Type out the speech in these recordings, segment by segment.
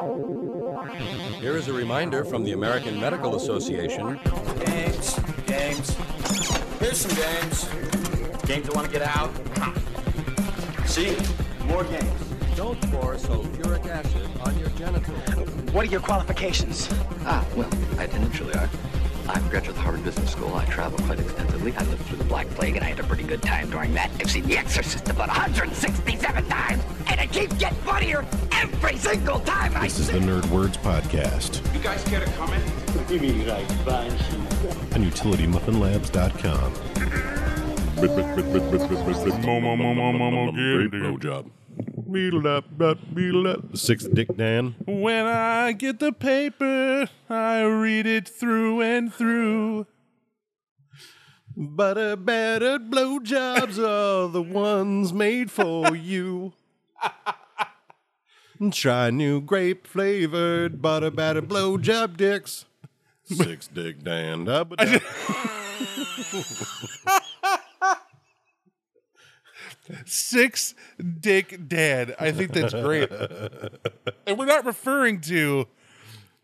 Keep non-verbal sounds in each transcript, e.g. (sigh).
Here is a reminder from the American Medical Association. Games, games. Here's some games. Games that want to get out. See? More games. Don't pour sulfuric acid on your genitals. What are your qualifications? Ah, well, I initially I, I'm a graduate of the Harvard Business School. I travel quite extensively. I lived through the Black Plague, and I had a pretty good time during that. I've seen The Exorcist about 167 times, and it keeps getting funnier every single time I This is the Nerd Words Podcast You guys care to comment? on UtilityMuffinLabs.com. Great blowjob. Beetle up, beetle up. Sixth Dick Dan. When I get the paper, I read it through and through. Butter battered blowjobs are the ones made for you. Try new grape flavored butter battered blowjob dicks. Six Dick Dan. Dabba-dabba. (laughs) (laughs) Six Dick Dad. I think that's great. (laughs) and we're not referring to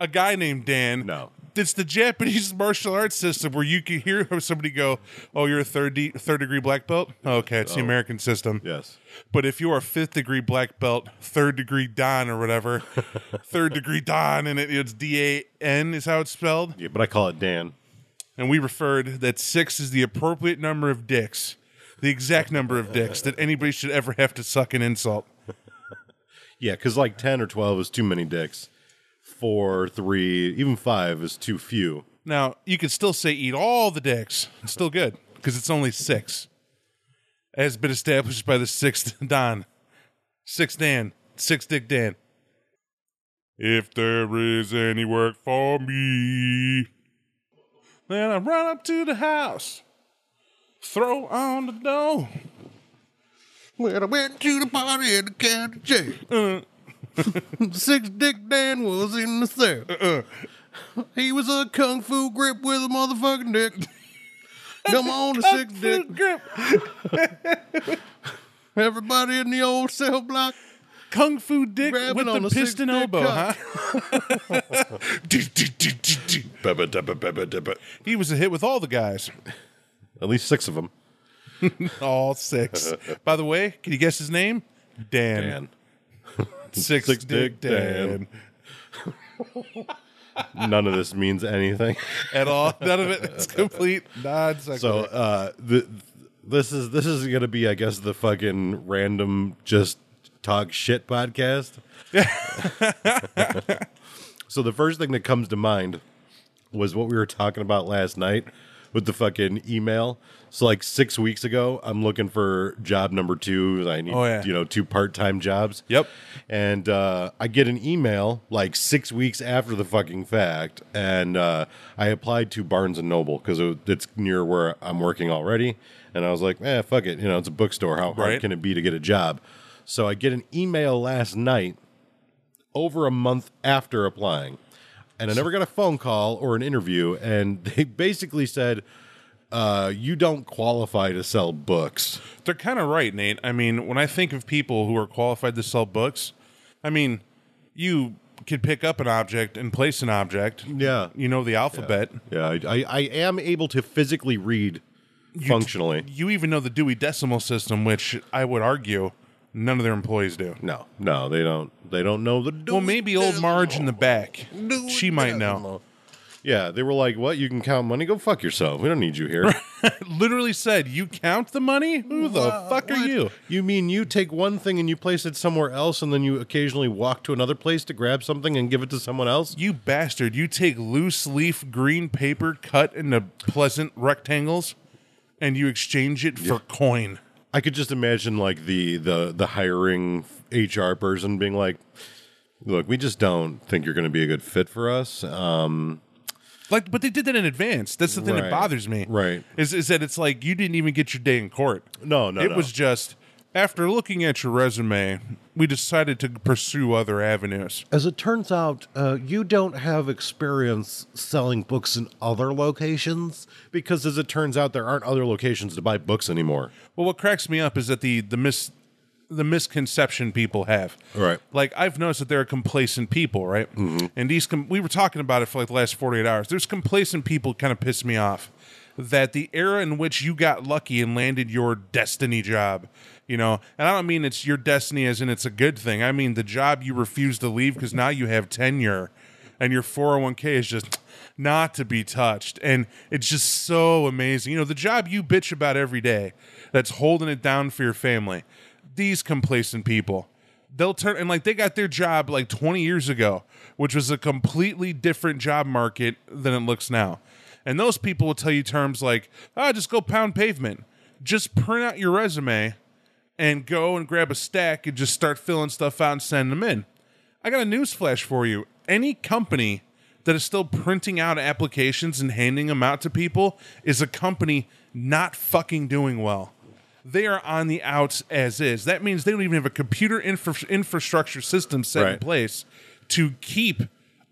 a guy named Dan. No. It's the Japanese martial arts system where you can hear somebody go, "Oh, you're a third de- third degree black belt." Oh, okay, it's the oh. American system. Yes. But if you're a fifth degree black belt, third degree Dan or whatever, (laughs) third degree Dan, and it, it's D A N is how it's spelled. Yeah, but I call it Dan. and we referred that six is the appropriate number of dicks, the exact number of dicks that anybody should ever have to suck an insult. Yeah, because like 10 or 12 is too many dicks. Four, three, even five is too few. Now, you could still say eat all the dicks. It's still good because it's only six. Has been established by the sixth (laughs) Don. Sixth Dan. Six Dick Dan. If there is any work for me, then I run up to the house, throw on the door. When I went to the party at the county jail, uh. (laughs) Six Dick Dan was in the cell. Uh-uh. He was a kung fu grip with a motherfucking dick. Come on, the (laughs) Six Dick. Grip. (laughs) Everybody in the old cell block. Kung Fu Dick Grabbing with on the the piston elbow, huh? he was a hit with all the guys. At least six of them. (laughs) All six. (laughs) By the way, can you guess his name? Dan. Dan. (laughs) Six, Six Dick Dick Dan. None of this means anything. At all. None of it. It's complete non So uh, the, this is this is gonna be, I guess, the fucking random just talk shit podcast. so the first thing that comes to mind was what we were talking about last night with the fucking email. So like six weeks ago, I'm looking for job number two. I need Oh, yeah. you know two part time jobs. Yep. And uh, I get an email like six weeks after the fucking fact, and uh, I applied to Barnes and Noble because it, it's near where I'm working already. And I was like, eh, fuck it, you know, it's a bookstore. How hard Right. can it be to get a job? So I get an email last night, over a month after applying, and I never got a phone call or an interview. And (laughs) they basically said, uh, "You don't qualify to sell books." They're kind of right, Nate. I mean, when I think of people who are qualified to sell books, I mean, you could pick up an object and place an object. Yeah. You know the alphabet. Yeah, I, I, I am able to physically read functionally. You even know the Dewey Decimal System, which I would argue none of their employees do. No, no, they don't. They don't know the. Well, maybe old Marge in the back. She might know. Yeah, they were like, "What? You can count money? Go fuck yourself. We don't need you here." (laughs) Literally said, "You count the money? Who the fuck are What? you?" You mean you take one thing and you place it somewhere else, and then you occasionally walk to another place to grab something and give it to someone else? You bastard! You take loose leaf green paper cut into pleasant rectangles, and you exchange it for coin. I could just imagine like the the the hiring HR person being like, "Look, we just don't think you're going to be a good fit for us." Um, Like, but they did that in advance. That's the thing that bothers me. Right. Is is that it's like you didn't even get your day in court. No, no, It no. was just after looking at your resume, we decided to pursue other avenues. As it turns out, uh, you don't have experience selling books in other locations because, as it turns out, there aren't other locations to buy books anymore. Well, what cracks me up is that the the mis the misconception people have. Right. Like I've noticed that there are complacent people, right? Mm-hmm. And these com- we were talking about it for like the last 48 hours. There's complacent people kind of piss me off that the era in which you got lucky and landed your destiny job, you know, and I don't mean it's your destiny as in it's a good thing. I mean the job you refuse to leave because now you have tenure and your 401k is just not to be touched. And it's just so amazing. You know, the job you bitch about every day that's holding it down for your family, these complacent people. They'll turn and like they got their job like 20 years ago, which was a completely different job market than it looks now. And those people will tell you terms like, ah, just go pound pavement. Just print out your resume and go and grab a stack and just start filling stuff out and send them in. I got a news flash for you. Any company that is still printing out applications and handing them out to people is a company not fucking doing well. They are on the outs as is. That means they don't even have a computer infra- infrastructure system set in place to keep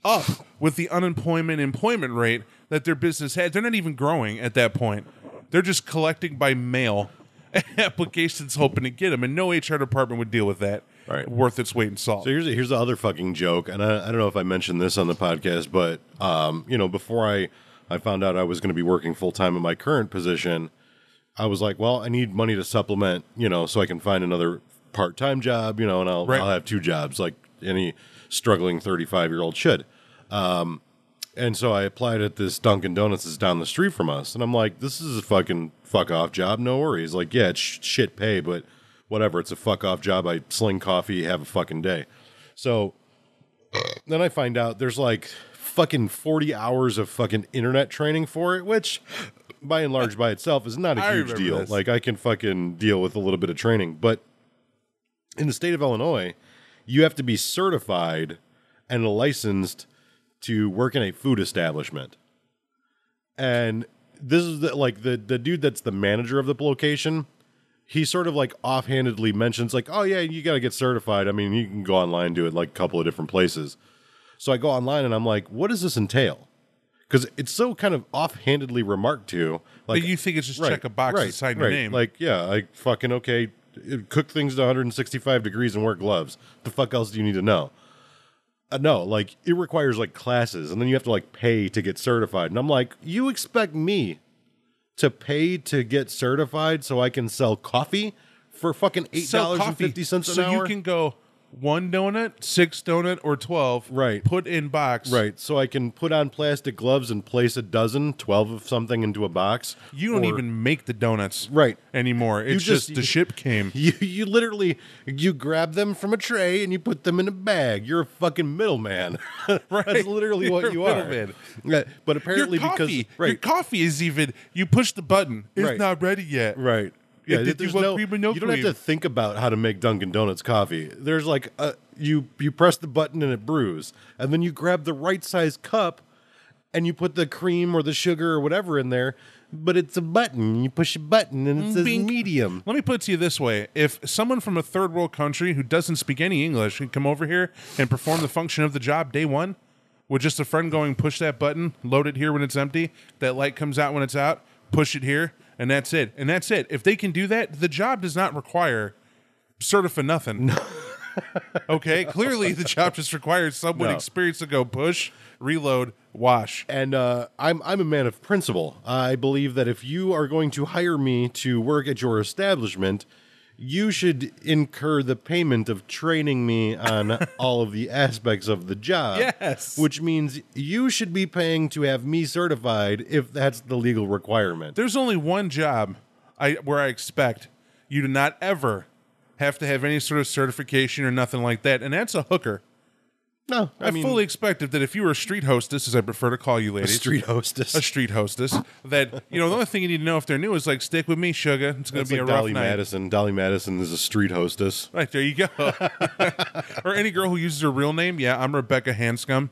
up with the unemployment employment rate that their business had. They're not even growing at that point. They're just collecting by mail (laughs) applications, hoping to get them, and no HR department would deal with that. Right. Worth its weight in salt. So here's here's the other fucking joke, and I, I don't know if I mentioned this on the podcast, but um, you know, before I I found out I was going to be working full time in my current position, I was like, well, I need money to supplement, you know, so I can find another part time job, you know, and I'll Right. I'll have two jobs like any struggling thirty five year old should. Um, and so I applied at this Dunkin' Donuts that's down the street from us, and I'm like, this is a fucking fuck off job, no worries. Like, yeah, it's shit pay, but whatever, it's a fuck off job. I sling coffee, have a fucking day. So then I find out there's like fucking 40 hours of fucking internet training for it, which by and large by itself is not a (laughs) I huge deal. this. Like I can fucking deal with a little bit of training, but in the state of Illinois, you have to be certified and licensed to work in a food establishment. And this is the, like the the dude that's the manager of the location. He sort of like offhandedly mentions like, "Oh yeah, you got to get certified." I mean, you can go online and do it like a couple of different places. So I go online and I'm like, "What does this entail?" Because it's so kind of offhandedly remarked to. Like but you think it's just check a box and sign your name. Like, yeah, I fucking okay. Cook things to 165 degrees and wear gloves. The fuck else do you need to know? Uh, no, like it requires like classes, and then you have to like pay to get certified. And I'm like, you expect me to pay to get certified so I can sell coffee for fucking eight Sell dollars and coffee. fifty cents an so hour? you can go one donut, six donut, or twelve. Right. Put in box. Right, so I can put on plastic gloves and place a dozen, twelve of something into a box. You don't Or- even make the donuts Right. anymore. It's just- just, the ship came. (laughs) You you literally you grab them from a tray and you put them in a bag. You're a fucking middleman. (laughs) Right. That's literally what You're you a are. middleman. But apparently your coffee, because right, your coffee is even. You push the button. It's Right. not ready yet. right. Yeah, there's you no, cream or no you don't have to think about how to make Dunkin' Donuts coffee. There's like a, you you press the button and it brews, and then you grab the right size cup, and you put the cream or the sugar or whatever in there. But it's a button. You push a button and it says Bing. medium. Let me put it to you this way: If someone from a third world country who doesn't speak any English can come over here and perform the function of the job day one, with just a friend going, push that button, load it here when it's empty, that light comes out when it's out, push it here, and that's it. And that's it. If they can do that, the job does not require sort of for nothing. (laughs) okay, clearly the job just requires someone No. experienced to go push, reload, wash. And uh, I'm I'm a man of principle. I believe that if you are going to hire me to work at your establishment, you should incur the payment of training me on (laughs) all of the aspects of the job. Yes. Which means you should be paying to have me certified if that's the legal requirement. There's only one job I where I expect you to not ever have to have any sort of certification or nothing like that, and that's a hooker. No, I, fully expected that if you were a street hostess, as I prefer to call you a street hostess. a street hostess, that you know the only thing you need to know if they're new is like stick with me, sugar. It's going to be like a rough Dolly night. Madison. Dolly Madison is a street hostess. Right there, you go. (laughs) or any girl who uses her real name. Yeah, I'm Rebecca Hanscom,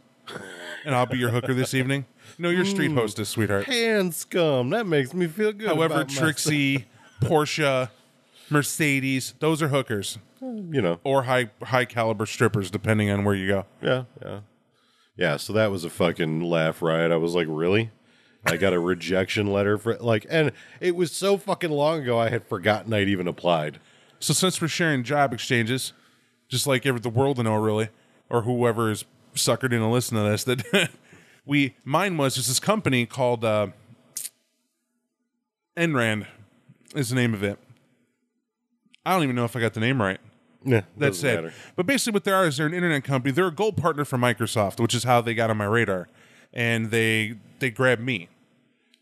and I'll be your hooker this evening. No, you're street mm. hostess, sweetheart. Hand scum. That makes me feel good. However. Trixie, (laughs) Portia, Mercedes, those are hookers you know, or high high caliber strippers, depending on where you go. Yeah, yeah. Yeah, so that was a fucking laugh riot. I was like, really? I got a rejection letter for like and it was so fucking long ago I had forgotten I'd even applied. So since we're sharing job exchanges, just like every the world to know really, or whoever is suckered in to listen to this, that (laughs) we mine was just this company called uh, Enrand is the name of it. I don't even know if I got the name right. Yeah, That's it. matter. But basically, what they are is they're an internet company. They're a gold partner for Microsoft, which is how they got on my radar, and they they grabbed me.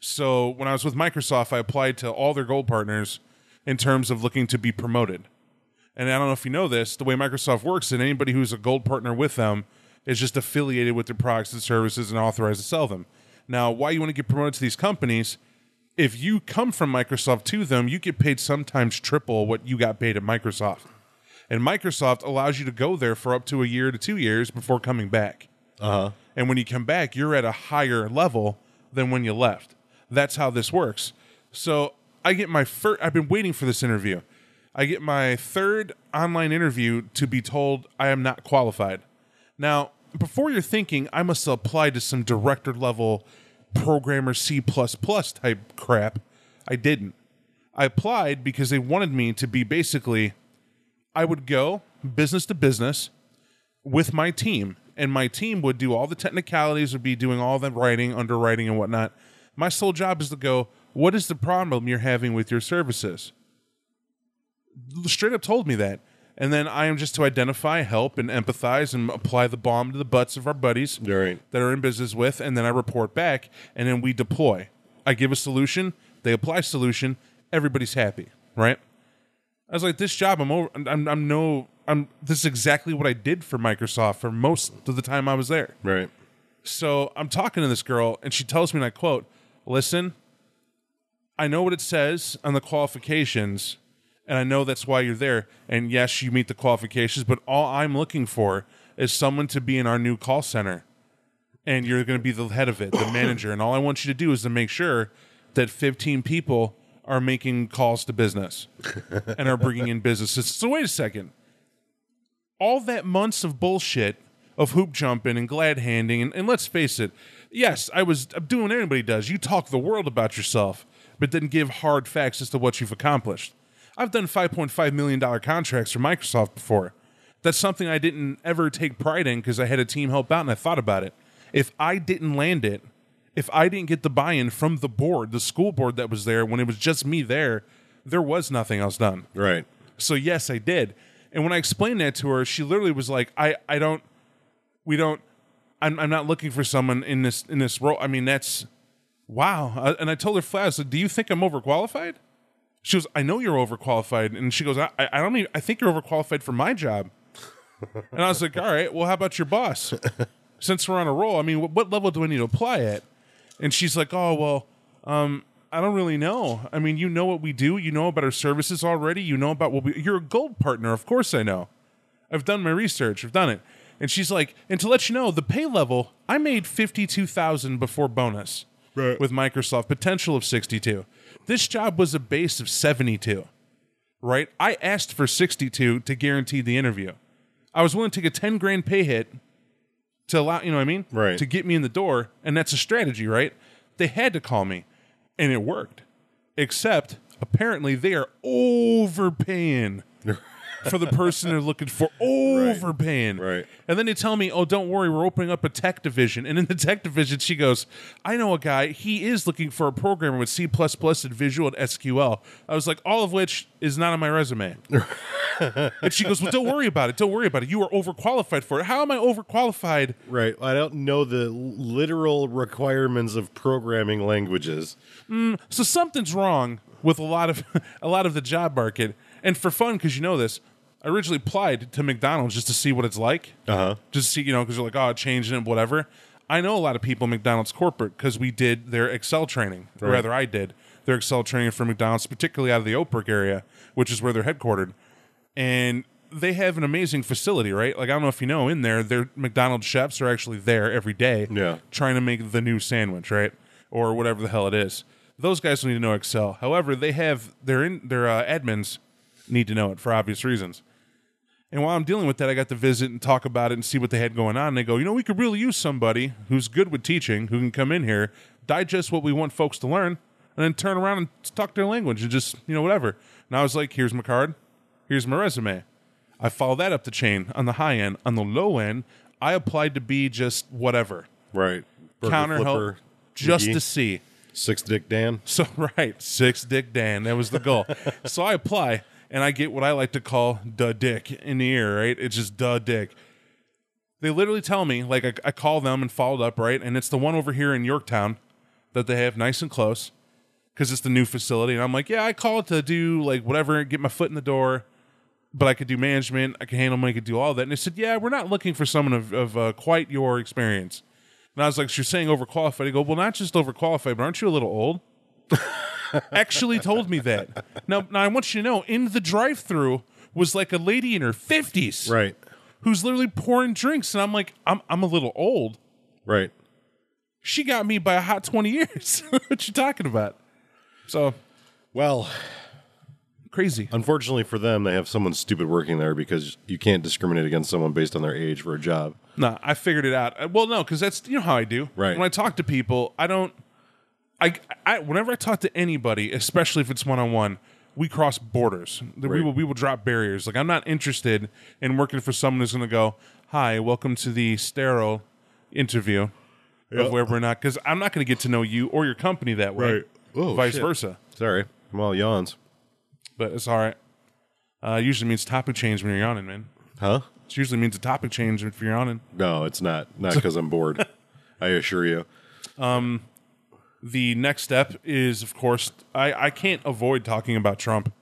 So when I was with Microsoft, I applied to all their gold partners in terms of looking to be promoted. And I don't know if you know this, the way Microsoft works, and anybody who's a gold partner with them is just affiliated with their products and services and authorized to sell them. Now, why you want to get promoted to these companies? If you come from Microsoft to them, you get paid sometimes triple what you got paid at Microsoft. And Microsoft allows you to go there for up to a year to two years before coming back. Uh huh. And when you come back, you're at a higher level than when you left. That's how this works. So I get my first, I've been waiting for this interview. I get my third online interview to be told I am not qualified. Now, before you're thinking I must apply to some director level programmer C type crap, I didn't. I applied because they wanted me to be basically, I would go business to business with my team and my team would do all the technicalities would be doing all the writing underwriting and whatnot. My sole job is to go what is the problem you're having with your services? Straight up told me that and then i am just to identify help and empathize and apply the bomb to the butts of our buddies Right. that are in business with and then i report back and then we deploy i give a solution they apply solution everybody's happy right I was like, this job, I'm over. I'm, I'm no. I'm. This is exactly what I did for Microsoft for most of the time I was there. Right. So I'm talking to this girl, and she tells me, and I quote, "Listen, I know what it says on the qualifications, and I know that's why you're there. And yes, you meet the qualifications, but all I'm looking for is someone to be in our new call center, and you're going to be the head of it, the (coughs) manager. And all I want you to do is to make sure that 15 people are making calls to business (laughs) and are bringing in businesses. So wait a second. All that months of bullshit of hoop jumping and glad handing, and, and let's face it, yes, I was I'm doing what anybody does. You talk the world about yourself, but then give hard facts as to what you've accomplished. I've done $5.5 million contracts for Microsoft before. That's something I didn't ever take pride in because I had a team help out and I thought about it. If I didn't land it, if I didn't get the buy in from the board, the school board that was there, when it was just me there, there was nothing else done. Right. So yes, I did. And when I explained that to her, she literally was like, "I, I don't, we don't, I'm, I'm not looking for someone in this in this role. I mean, that's wow." Uh, and I told her flat, I said, "Do you think I'm overqualified?" She goes, "I know you're overqualified." And she goes, "I, I don't even, I think you're overqualified for my job." (laughs) and I was like, "All right, well, how about your boss? (laughs) Since we're on a roll, I mean, what, what level do I need to apply at?" And she's like, "Oh well, um, I don't really know. I mean, you know what we do. You know about our services already. You know about what we. You're a gold partner, of course. I know. I've done my research. I've done it." And she's like, "And to let you know, the pay level, I made fifty-two thousand before bonus with Microsoft, potential of sixty-two. This job was a base of seventy-two. Right? I asked for sixty-two to guarantee the interview. I was willing to take a ten grand pay hit." To allow, you know what I mean? Right. To get me in the door. And that's a strategy, right? They had to call me. And it worked. Except apparently they are overpaying (laughs) for the person they're looking for. (laughs) Overpaying. Right. And then they tell me, oh, don't worry, we're opening up a tech division. And in the tech division, she goes, I know a guy, he is looking for a programmer with C and Visual and SQL. I was like, all of which is not on my resume. (laughs) and she goes, Well, don't worry about it. Don't worry about it. You are overqualified for it. How am I overqualified? Right. I don't know the literal requirements of programming languages. Mm, so something's wrong with a lot of (laughs) a lot of the job market. And for fun, because you know this, I originally applied to McDonald's just to see what it's like. Uh huh. Just to see, you know, because you're like, oh, changing it, and whatever. I know a lot of people in McDonald's corporate because we did their Excel training, or Right. rather, I did their Excel training for McDonald's, particularly out of the Oak Brook area, which is where they're headquartered. And they have an amazing facility, right? Like I don't know if you know, in there, their McDonald's chefs are actually there every day, Yeah. trying to make the new sandwich, right, or whatever the hell it is. Those guys don't need to know Excel. However, they have their in their uh, admins need to know it for obvious reasons. And while I'm dealing with that, I got to visit and talk about it and see what they had going on. And they go, you know, we could really use somebody who's good with teaching, who can come in here, digest what we want folks to learn, and then turn around and talk their language and just, you know, whatever. And I was like, here's my card. Here's my resume. I follow that up the chain on the high end. On the low end, I applied to be just whatever. Right. Burger Counter help just McGee, to see. Six Dick Dan. So (laughs) right, six dick Dan. That was the goal. (laughs) so I apply and I get what I like to call the dick in the ear. Right, it's just the dick. They literally tell me like I, I call them and followed up right, and it's the one over here in Yorktown that they have nice and close because it's the new facility. And I'm like, yeah, I called to do like whatever, get my foot in the door. But I could do management. I could handle money. I could do all that. And they said, yeah, we're not looking for someone of, of uh, quite your experience. And I was like, you're saying overqualified. I go, well, not just overqualified, but aren't you a little old? Actually told me that. Now, now I want you to know, in the drive-through was like a lady in her fifties, Right. who's literally pouring drinks, and I'm like, I'm I'm a little old. Right. She got me by a hot twenty years. (laughs) what you talking about? So Well, crazy. unfortunately for them, they have someone stupid working there because you can't discriminate against someone based on their age for a job. No, I figured it out. Uh, Well, no, because that's you know how I do. Right. When I talk to people, I don't. I, I whenever I talk to anybody, especially if it's one on one, we cross borders. We will we will drop barriers. Like I'm not interested in working for someone who's going to go, "Hi, welcome to the sterile interview." Of where we're not, because I'm not going to get to know you or your company that way. Right. Oh, Vice shit. versa. Sorry. Well, yawns. But it's all right. Uh, usually means topic change when you're yawning, man. Huh? It usually means a topic change if you're yawning. No, it's not. Not (laughs) because I'm bored. I assure you. The next step is, of course, I, I can't avoid talking about Trump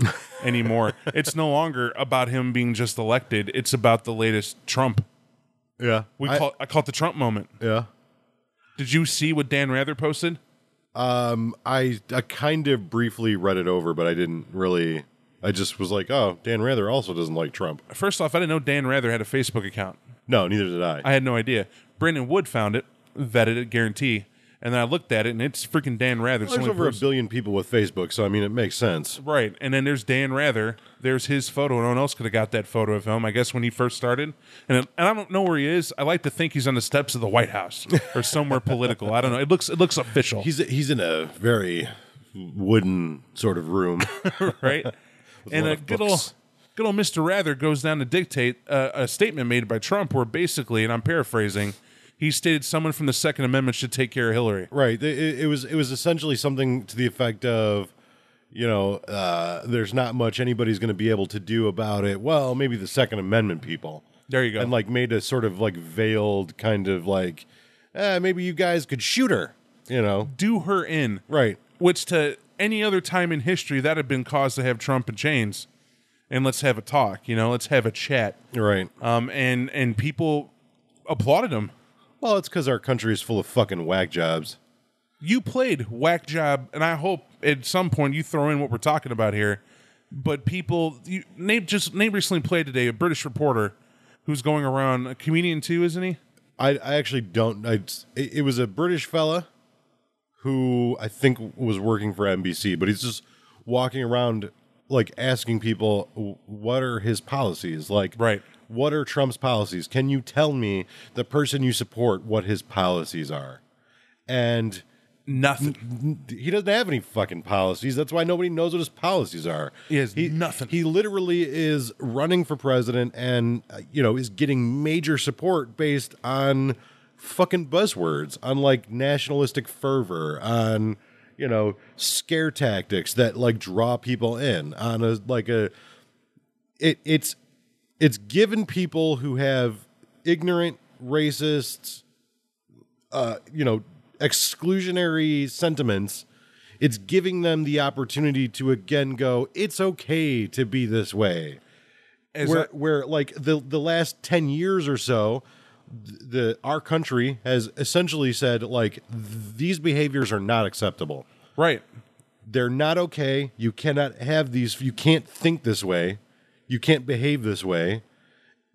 (laughs) anymore. it's no longer about him being just elected. It's about the latest Trump. Yeah. We I, call I call it the Trump moment. yeah. Did you see what Dan Rather posted? Um, I I kind of briefly read it over, but I didn't really. I just was like, oh, Dan Rather also doesn't like Trump. First off, I didn't know Dan Rather had a Facebook account. No, neither did I. I had no idea. Brandon Wood found it, vetted it, guarantee. And then I looked at it, and it's freaking Dan Rather. It's There's over a billion people with Facebook, so I mean, it makes sense. Right. And then there's Dan Rather. There's his photo. No one else could have got that photo of him, I guess, when he first started. And, and I don't know where he is. I like to think he's on the steps of the White House or somewhere (laughs) political. I don't know. It looks it looks official, He's he's in a very wooden sort of room. (laughs) right? and lot a good old, good old Mr. Rather goes down to dictate uh, a statement made by Trump where basically, and I'm paraphrasing, he stated someone from the Second Amendment should take care of Hillary. right. It, it was it was essentially something to the effect of, you know, uh, there's not much anybody's going to be able to do about it. Well, maybe the Second Amendment people. There you go. And like made a sort of like veiled kind of like, eh, maybe you guys could shoot her. You know. Do her in. Right. which to any other time in history that had been cause to have Trump in chains, and let's have a talk. You know, let's have a chat. Right. Um, and and people applauded him. Well, it's because our country is full of fucking whack jobs. You played whack job, and I hope at some point you throw in what we're talking about here. But people, you, Nate just Nate recently played today a British reporter who's going around a comedian too, isn't he? I, I actually don't. I, it, it was a British fella who I think was working for NBC, but he's just walking around like asking people what are his policies like Right. What are trump's policies can you tell me the person you support what his policies are and Nothing. he doesn't have any fucking policies. That's why nobody knows what his policies are. He has nothing. He literally is running for president and, uh, you know, is getting major support based on fucking buzzwords, on like nationalistic fervor, on, you know, scare tactics that like draw people in, on a, like a, it, it's, it's given people who have ignorant, racist, uh, you know, exclusionary sentiments, it's giving them the opportunity to again go, it's okay to be this way. As where, I- where like the the last 10 years or so, the our country has essentially said like these behaviors are not acceptable. right. They're not okay. You cannot have these you can't think this way. You can't behave this way.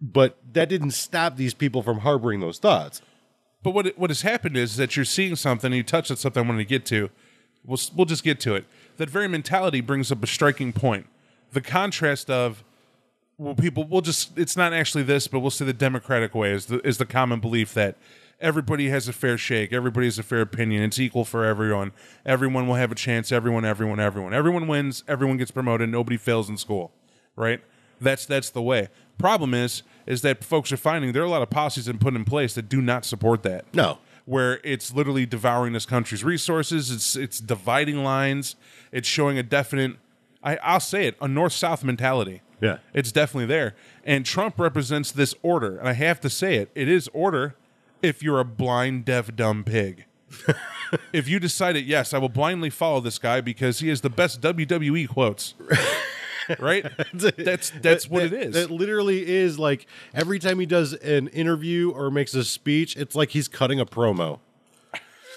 But that didn't stop these people from harboring those thoughts. But what what has happened is that you're seeing something, and you touch on something I want to get to. We'll we'll just get to it. That very mentality brings up a striking point. The contrast of well, people we'll just it's not actually this, but we'll say the democratic way is the is the common belief that everybody has a fair shake, everybody has a fair opinion, it's equal for everyone. Everyone will have a chance, everyone, everyone, everyone. Everyone wins, everyone gets promoted, nobody fails in school. right? That's that's the way. Problem is, is that folks are finding there are a lot of policies that put in place that do not support that. No. where it's literally devouring this country's resources. It's it's dividing lines. It's showing a definite, I, I'll say it, a north south mentality. Yeah. it's definitely there. And Trump represents this order, and I have to say it. It is order. If you're a blind, deaf, dumb pig. (laughs) if you decided, yes, I will blindly follow this guy because he has the best WWE quotes. (laughs) right? (laughs) That's that's what it is. it That- is. That literally is like every time he does an interview or makes a speech, it's like he's cutting a promo.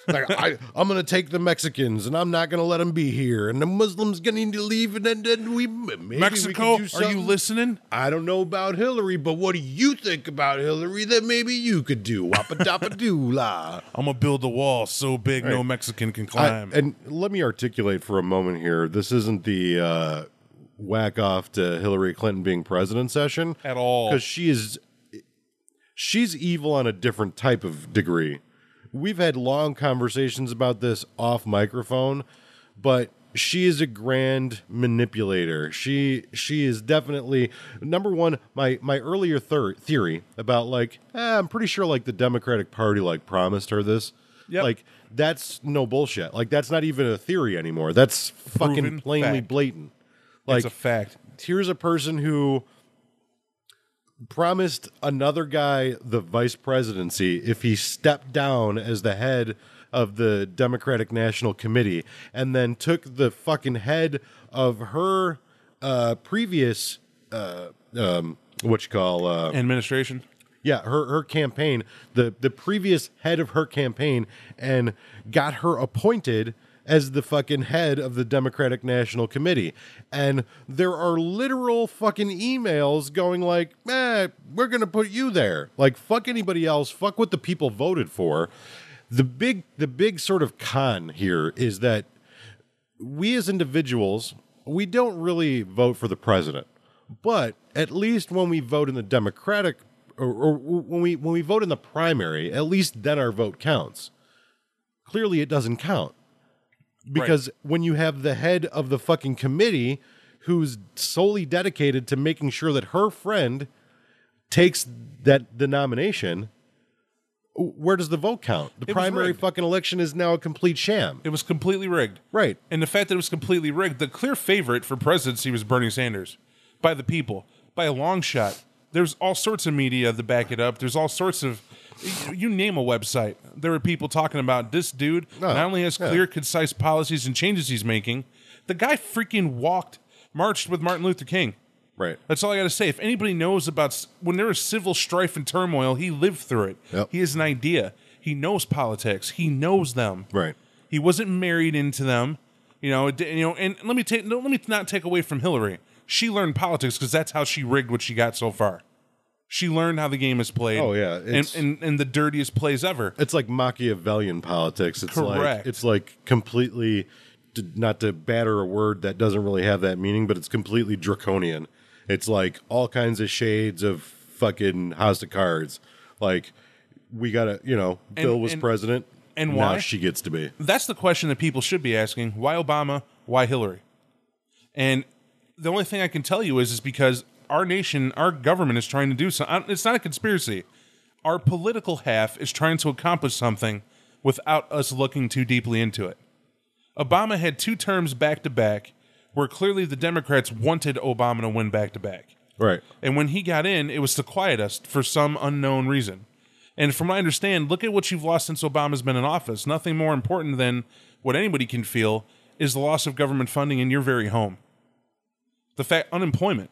Like I, I'm going to take the Mexicans and I'm not going to let them be here, and the Muslims going to leave, and then, then we maybe we Mexico, do are you listening? I don't know about Hillary, but what do you think about Hillary that maybe you could do? Wappa dappa doo la. (laughs) I'm gonna build a wall so big no Mexican can I- climb. and let me articulate for a moment here. This isn't the uh, whack off to Hillary Clinton being president session At all. because she is she's evil on a different type of degree. We've had long conversations about this off microphone, but she is a grand manipulator. She she is definitely number one. My my earlier thir- theory about like eh, I'm pretty sure like the Democratic Party like promised her this. Yep. Like that's no bullshit. Like that's not even a theory anymore. That's fucking Proven plainly fact. blatant. Like it's a fact. here's a person who promised another guy the vice presidency if he stepped down as the head of the Democratic National Committee and then took the fucking head of her uh previous uh um what you call uh Administration. yeah, her her campaign, the the previous head of her campaign, and got her appointed as the fucking head of the Democratic National Committee. And there are literal fucking emails going like, "Eh, we're gonna put you there." Like, fuck anybody else. Fuck what the people voted for. The big the big sort of con here is that we as individuals, we don't really vote for the president. But at least when we vote in the Democratic or, or when we when we vote in the primary, at least then our vote counts. Clearly it doesn't count. Because when you have the head of the fucking committee who's solely dedicated to making sure that her friend takes that the nomination, where does the vote count? The was primary fucking election is now a complete sham. It was completely rigged. Right. And the fact that it was completely rigged, the clear favorite for presidency was Bernie Sanders by the people, by a long shot. There's all sorts of media to back it up. There's all sorts of, you name a website. There are people talking about this dude Oh, not only has yeah. clear, concise policies and changes he's making, the guy freaking walked, marched with Martin Luther King. Right. That's all I got to say. If anybody knows about when there was civil strife and turmoil, he lived through it. Yep. He has an idea. He knows politics. He knows them. Right. He wasn't married into them. You know, it, you know, and let me take no, let me not take away from Hillary. She learned politics because that's how she rigged what she got so far. She learned how the game is played. Oh, yeah, and, it's- and and the dirtiest plays ever. It's like Machiavellian politics. It's like Correct. it's like completely to, not to batter a word that doesn't really have that meaning, but it's completely draconian. It's like all kinds of shades of fucking House of Cards. Like we gotta, you know, Bill was and- president, and now why? she gets to be. That's the question that people should be asking: Why Obama? Why Hillary? And the only thing I can tell you is is because our nation, our government is trying to do something. It's not a conspiracy. Our political half is trying to accomplish something without us looking too deeply into it. Obama had two terms back to back where clearly the Democrats wanted Obama to win back to back. Right. And when he got in, it was to quiet us for some unknown reason. And from what I understand, look at what you've lost since Obama's been in office. Nothing more important than what anybody can feel is the loss of government funding in your very home. The fact unemployment.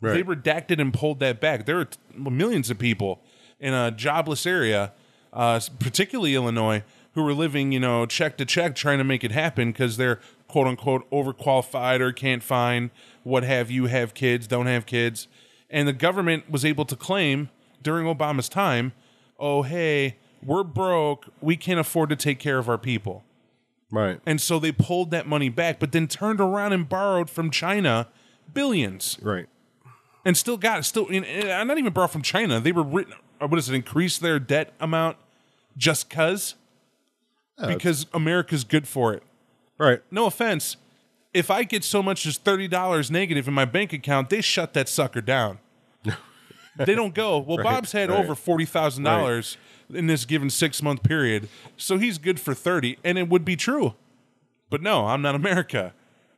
Right. They redacted and pulled that back. There are t- millions of people in a jobless area, uh, particularly Illinois, who are living, you know, check to check, trying to make it happen because they're quote unquote overqualified or can't find what have you, have kids, don't have kids. And the government was able to claim during Obama's time, oh, hey, we're broke. We can't afford to take care of our people. Right. And so they pulled that money back, but then turned around and borrowed from China billions Right. And still got it. Still, and, not even borrowed from China. They were written. Or what is it? Increase their debt amount just cause uh, because America's good for it. Right. No offense. if I get so much as thirty dollars negative in my bank account, they shut that sucker down. (laughs) they don't go. Well, Bob's had right. over forty thousand dollars in this given six month period, so he's good for thirty, and it would be true. But no, I'm not America.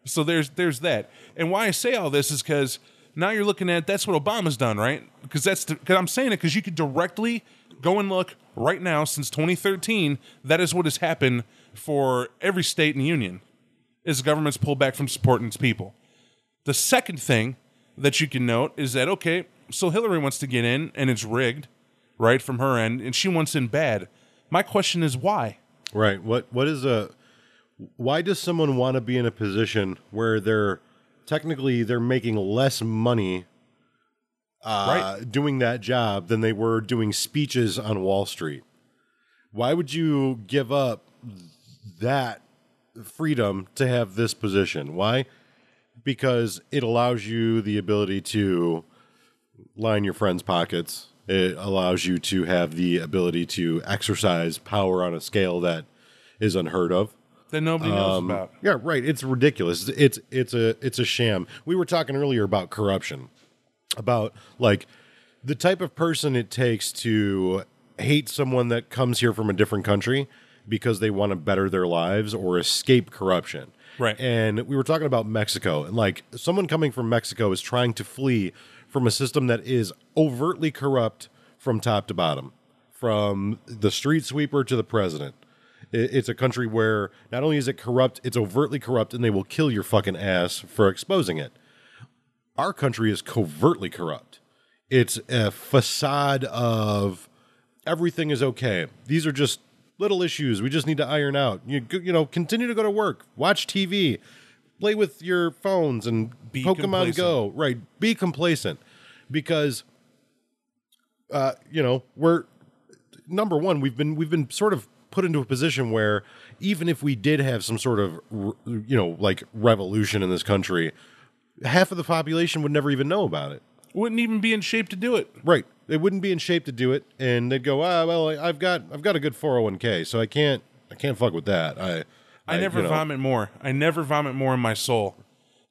So there's there's that. And why I say all this is because now you're looking at that's what Obama's done, right? Because that's because I'm saying it because you could directly go and look right now since 2013. That is what has happened for every state in the union. Is the government's pulled back from supporting its people. The second thing that you can note is that okay, so Hillary wants to get in and it's rigged, right from her end, and she wants in bad. My question is why? Right. What what is a why does someone want to be in a position where they're technically they're making less money uh, Right. doing that job than they were doing speeches on Wall Street? Why would you give up that freedom to have this position? Why? Because it allows you the ability to line your friends' pockets. It allows you to have the ability to exercise power on a scale that is unheard of. That nobody knows Um, about. Yeah, right. It's ridiculous. It's it's a it's a sham. We were talking earlier about corruption, about like the type of person it takes to hate someone that comes here from a different country because they want to better their lives or escape corruption. Right. And we were talking about Mexico and like someone coming from Mexico is trying to flee from a system that is overtly corrupt from top to bottom, from the street sweeper to the president. It- It's a country where not only is it corrupt, it's overtly corrupt, and they will kill your fucking ass for exposing it. Our country is covertly corrupt. It's a facade of everything is okay. These are just little issues we just need to iron out. You you know, continue to go to work, watch TV, play with your phones, and Be Pokemon complacent. Go. Right, be complacent because uh, you know we're number one we've been we've been sort of put into a position where even if we did have some sort of you know like revolution in this country half of the population would never even know about it Wouldn't even be in shape to do it. right they wouldn't be in shape to do it and they'd go ah well I- i've got i've got a good 401k so i can't i can't fuck with that i I, never you know, vomit more. I never vomit more in my soul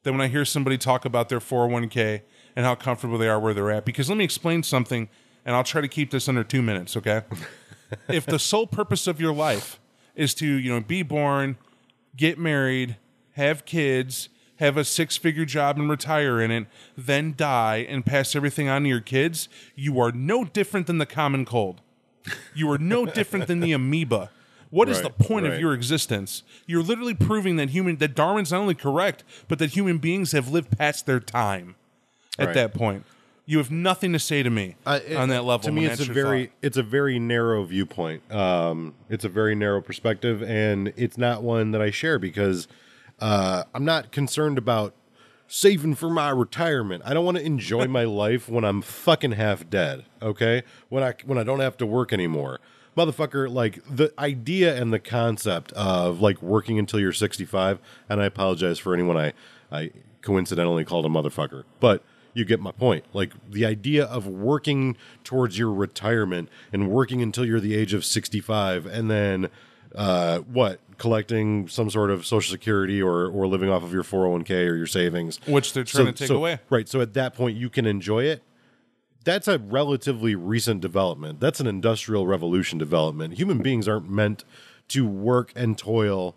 than when I hear somebody talk about their 401k and how comfortable they are where they're at. Because let me explain something, and I'll try to keep this under two minutes, okay? (laughs) if the sole purpose of your life is to, you know, be born, get married, have kids, have a six figure job and retire in it, then die and pass everything on to your kids, you are no different than the common cold. You are no different than the amoeba. What is Right, the point of your existence? You're literally proving that human that Darwin's not only correct, but that human beings have lived past their time. At Right. that point, you have nothing to say to me Uh, it- on that level. To me, it's a very thought. it's a very narrow viewpoint. Um, it's a very narrow perspective, and it's not one that I share because uh, I'm not concerned about saving for my retirement. I don't want to enjoy (laughs) my life when I'm fucking half dead. Okay, when I when I don't have to work anymore. Motherfucker, like the idea and the concept of like working until you're 65, and I apologize for anyone I, I coincidentally called a motherfucker, but you get my point. Like the idea of working towards your retirement and working until you're the age of 65 and then uh, what collecting some sort of social security or or living off of your 401k or your savings Which they're trying to take away. right so at that point you can enjoy it that's a relatively recent development that's an industrial revolution development human beings aren't meant to work and toil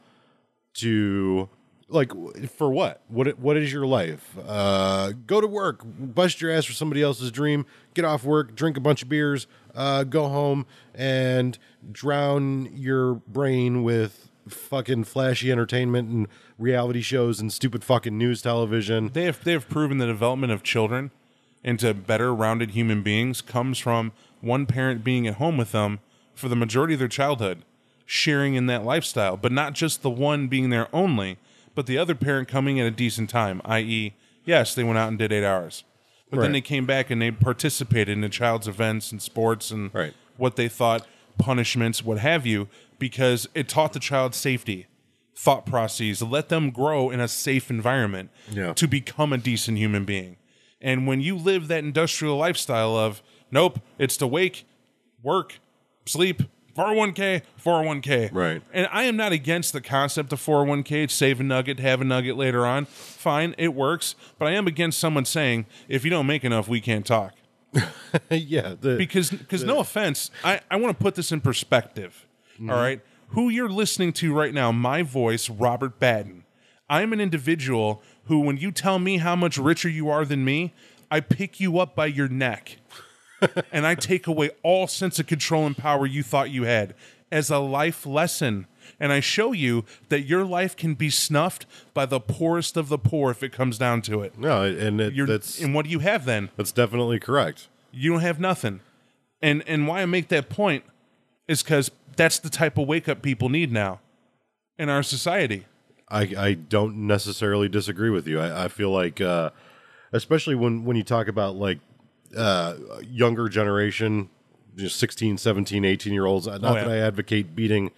to like for what? What what is your life? Uh go to work bust your ass for somebody else's dream get off work drink a bunch of beers uh go home and drown your brain with fucking flashy entertainment and reality shows and stupid fucking news television. They have they have proven the development of children into better rounded human beings comes from one parent being at home with them for the majority of their childhood, sharing in that lifestyle, but not just the one being there only, but the other parent coming at a decent time, i.e., yes, they went out and did eight hours. But then they came back and they participated in the child's events and sports and Right. what they thought punishments, what have you, because it taught the child safety, thought processes, let them grow in a safe environment Yeah. to become a decent human being. And when you live that industrial lifestyle of, nope, it's to wake, work, sleep, 401k, 401k. Right. And I am not against the concept of 401k, save a nugget, have a nugget later on. Fine, it works. But I am against someone saying, if you don't make enough, we can't talk. (laughs) yeah, the, Because, because no offense, I, I want to put this in perspective. Mm-hmm. all right. Who you're listening to right now, my voice, Robert Batten. I'm an individual who, when you tell me how much richer you are than me, I pick you up by your neck and I take away all sense of control and power you thought you had as a life lesson. And I show you that your life can be snuffed by the poorest of the poor if it comes down to it. no, and it, You're, that's and what do you have then? that's definitely correct. You don't have nothing. And and why I make that point is because that's the type of wake up people need now in our society. I, I don't necessarily disagree with you. I, I feel like, uh, especially when, when you talk about like uh, younger generation, just 16, 17, 18 year olds, not Oh, yeah. that I advocate beating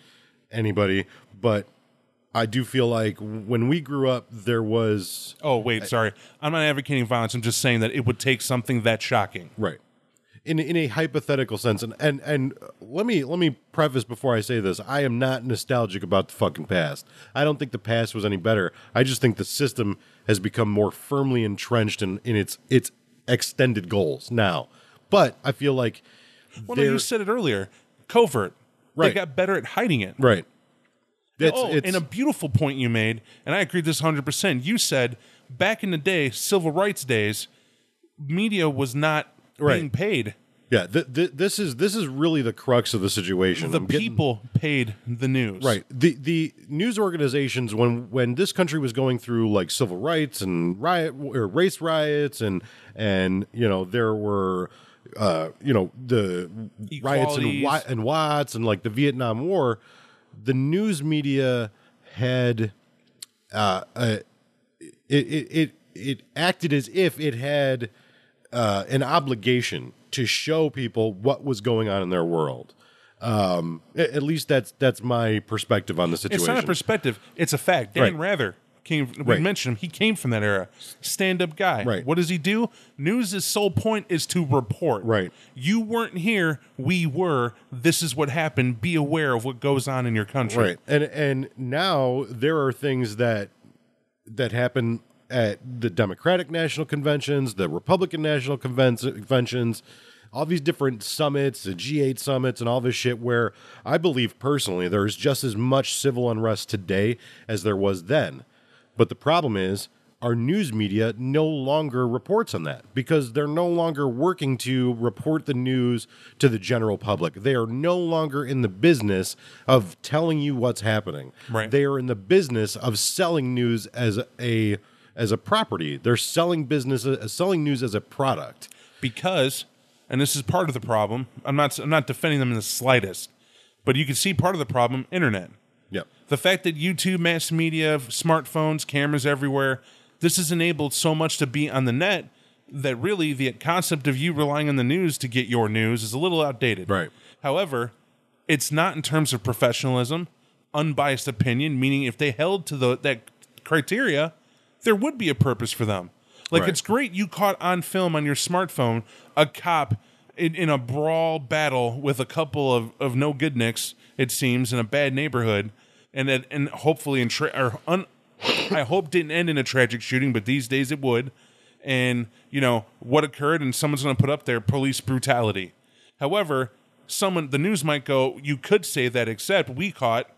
anybody, but I do feel like when we grew up, there was, Oh wait, sorry. I'm not advocating violence. I'm just saying that it would take something that shocking. right. In, in a hypothetical sense, and, and and let me let me preface before I say this: I am not nostalgic about the fucking past. I don't think the past was any better. I just think the system has become more firmly entrenched in, in its its extended goals now. But I feel like Well, no, you said it earlier. Covert. They got better at hiding it. right. It's, oh, it's, and a beautiful point you made, and I agree this 100%. You said back in the day, civil rights days, media was not Right. being paid. Yeah. Th- th- this is this is really the crux of the situation. The I'm getting- people paid the news. Right. The the news organizations when when this country was going through like civil rights and riot or race riots and and you know there were uh you know the riots and Equalities. And Watts and like the Vietnam War, the news media had uh, uh it, it it it acted as if it had uh, an obligation to show people what was going on in their world. Um, at least that's that's my perspective on the situation. It's not a perspective, it's a fact. Dan Right. Rather came, we Right. mentioned him, he came from that era. Stand up guy. Right. What does he do? News' sole point is to report. Right. You weren't here, we were. This is what happened. Be aware of what goes on in your country. right, and and now there are things that that happen at the Democratic national conventions, the Republican national conven- conventions, all these different summits, the G8 summits, and all this shit. Where I believe personally there's just as much civil unrest today as there was then. But the problem is our news media no longer reports on that because they're no longer working to report the news to the general public. They are no longer in the business of telling you what's happening. Right. They are in the business of selling news as a as a property. They're selling business uh, selling news as a product. because and this is part of the problem i'm not i'm not defending them in the slightest but you can see part of the problem internet Yep. the fact that youtube mass media smartphones cameras everywhere this has enabled so much to be on the net that really the concept of you relying on the news to get your news is a little outdated Right. however it's not in terms of professionalism unbiased opinion meaning if they held to the, that criteria there would be a purpose for them like Right. it's great you caught on film on your smartphone a cop in, in a brawl battle with a couple of, of no good nicks, it seems, in a bad neighborhood, and that and hopefully in tra- or un- I hope didn't end in a tragic shooting, but these days it would. And you know what occurred, and someone's going to put up there police brutality. However, someone the news might go, you could say that, except we caught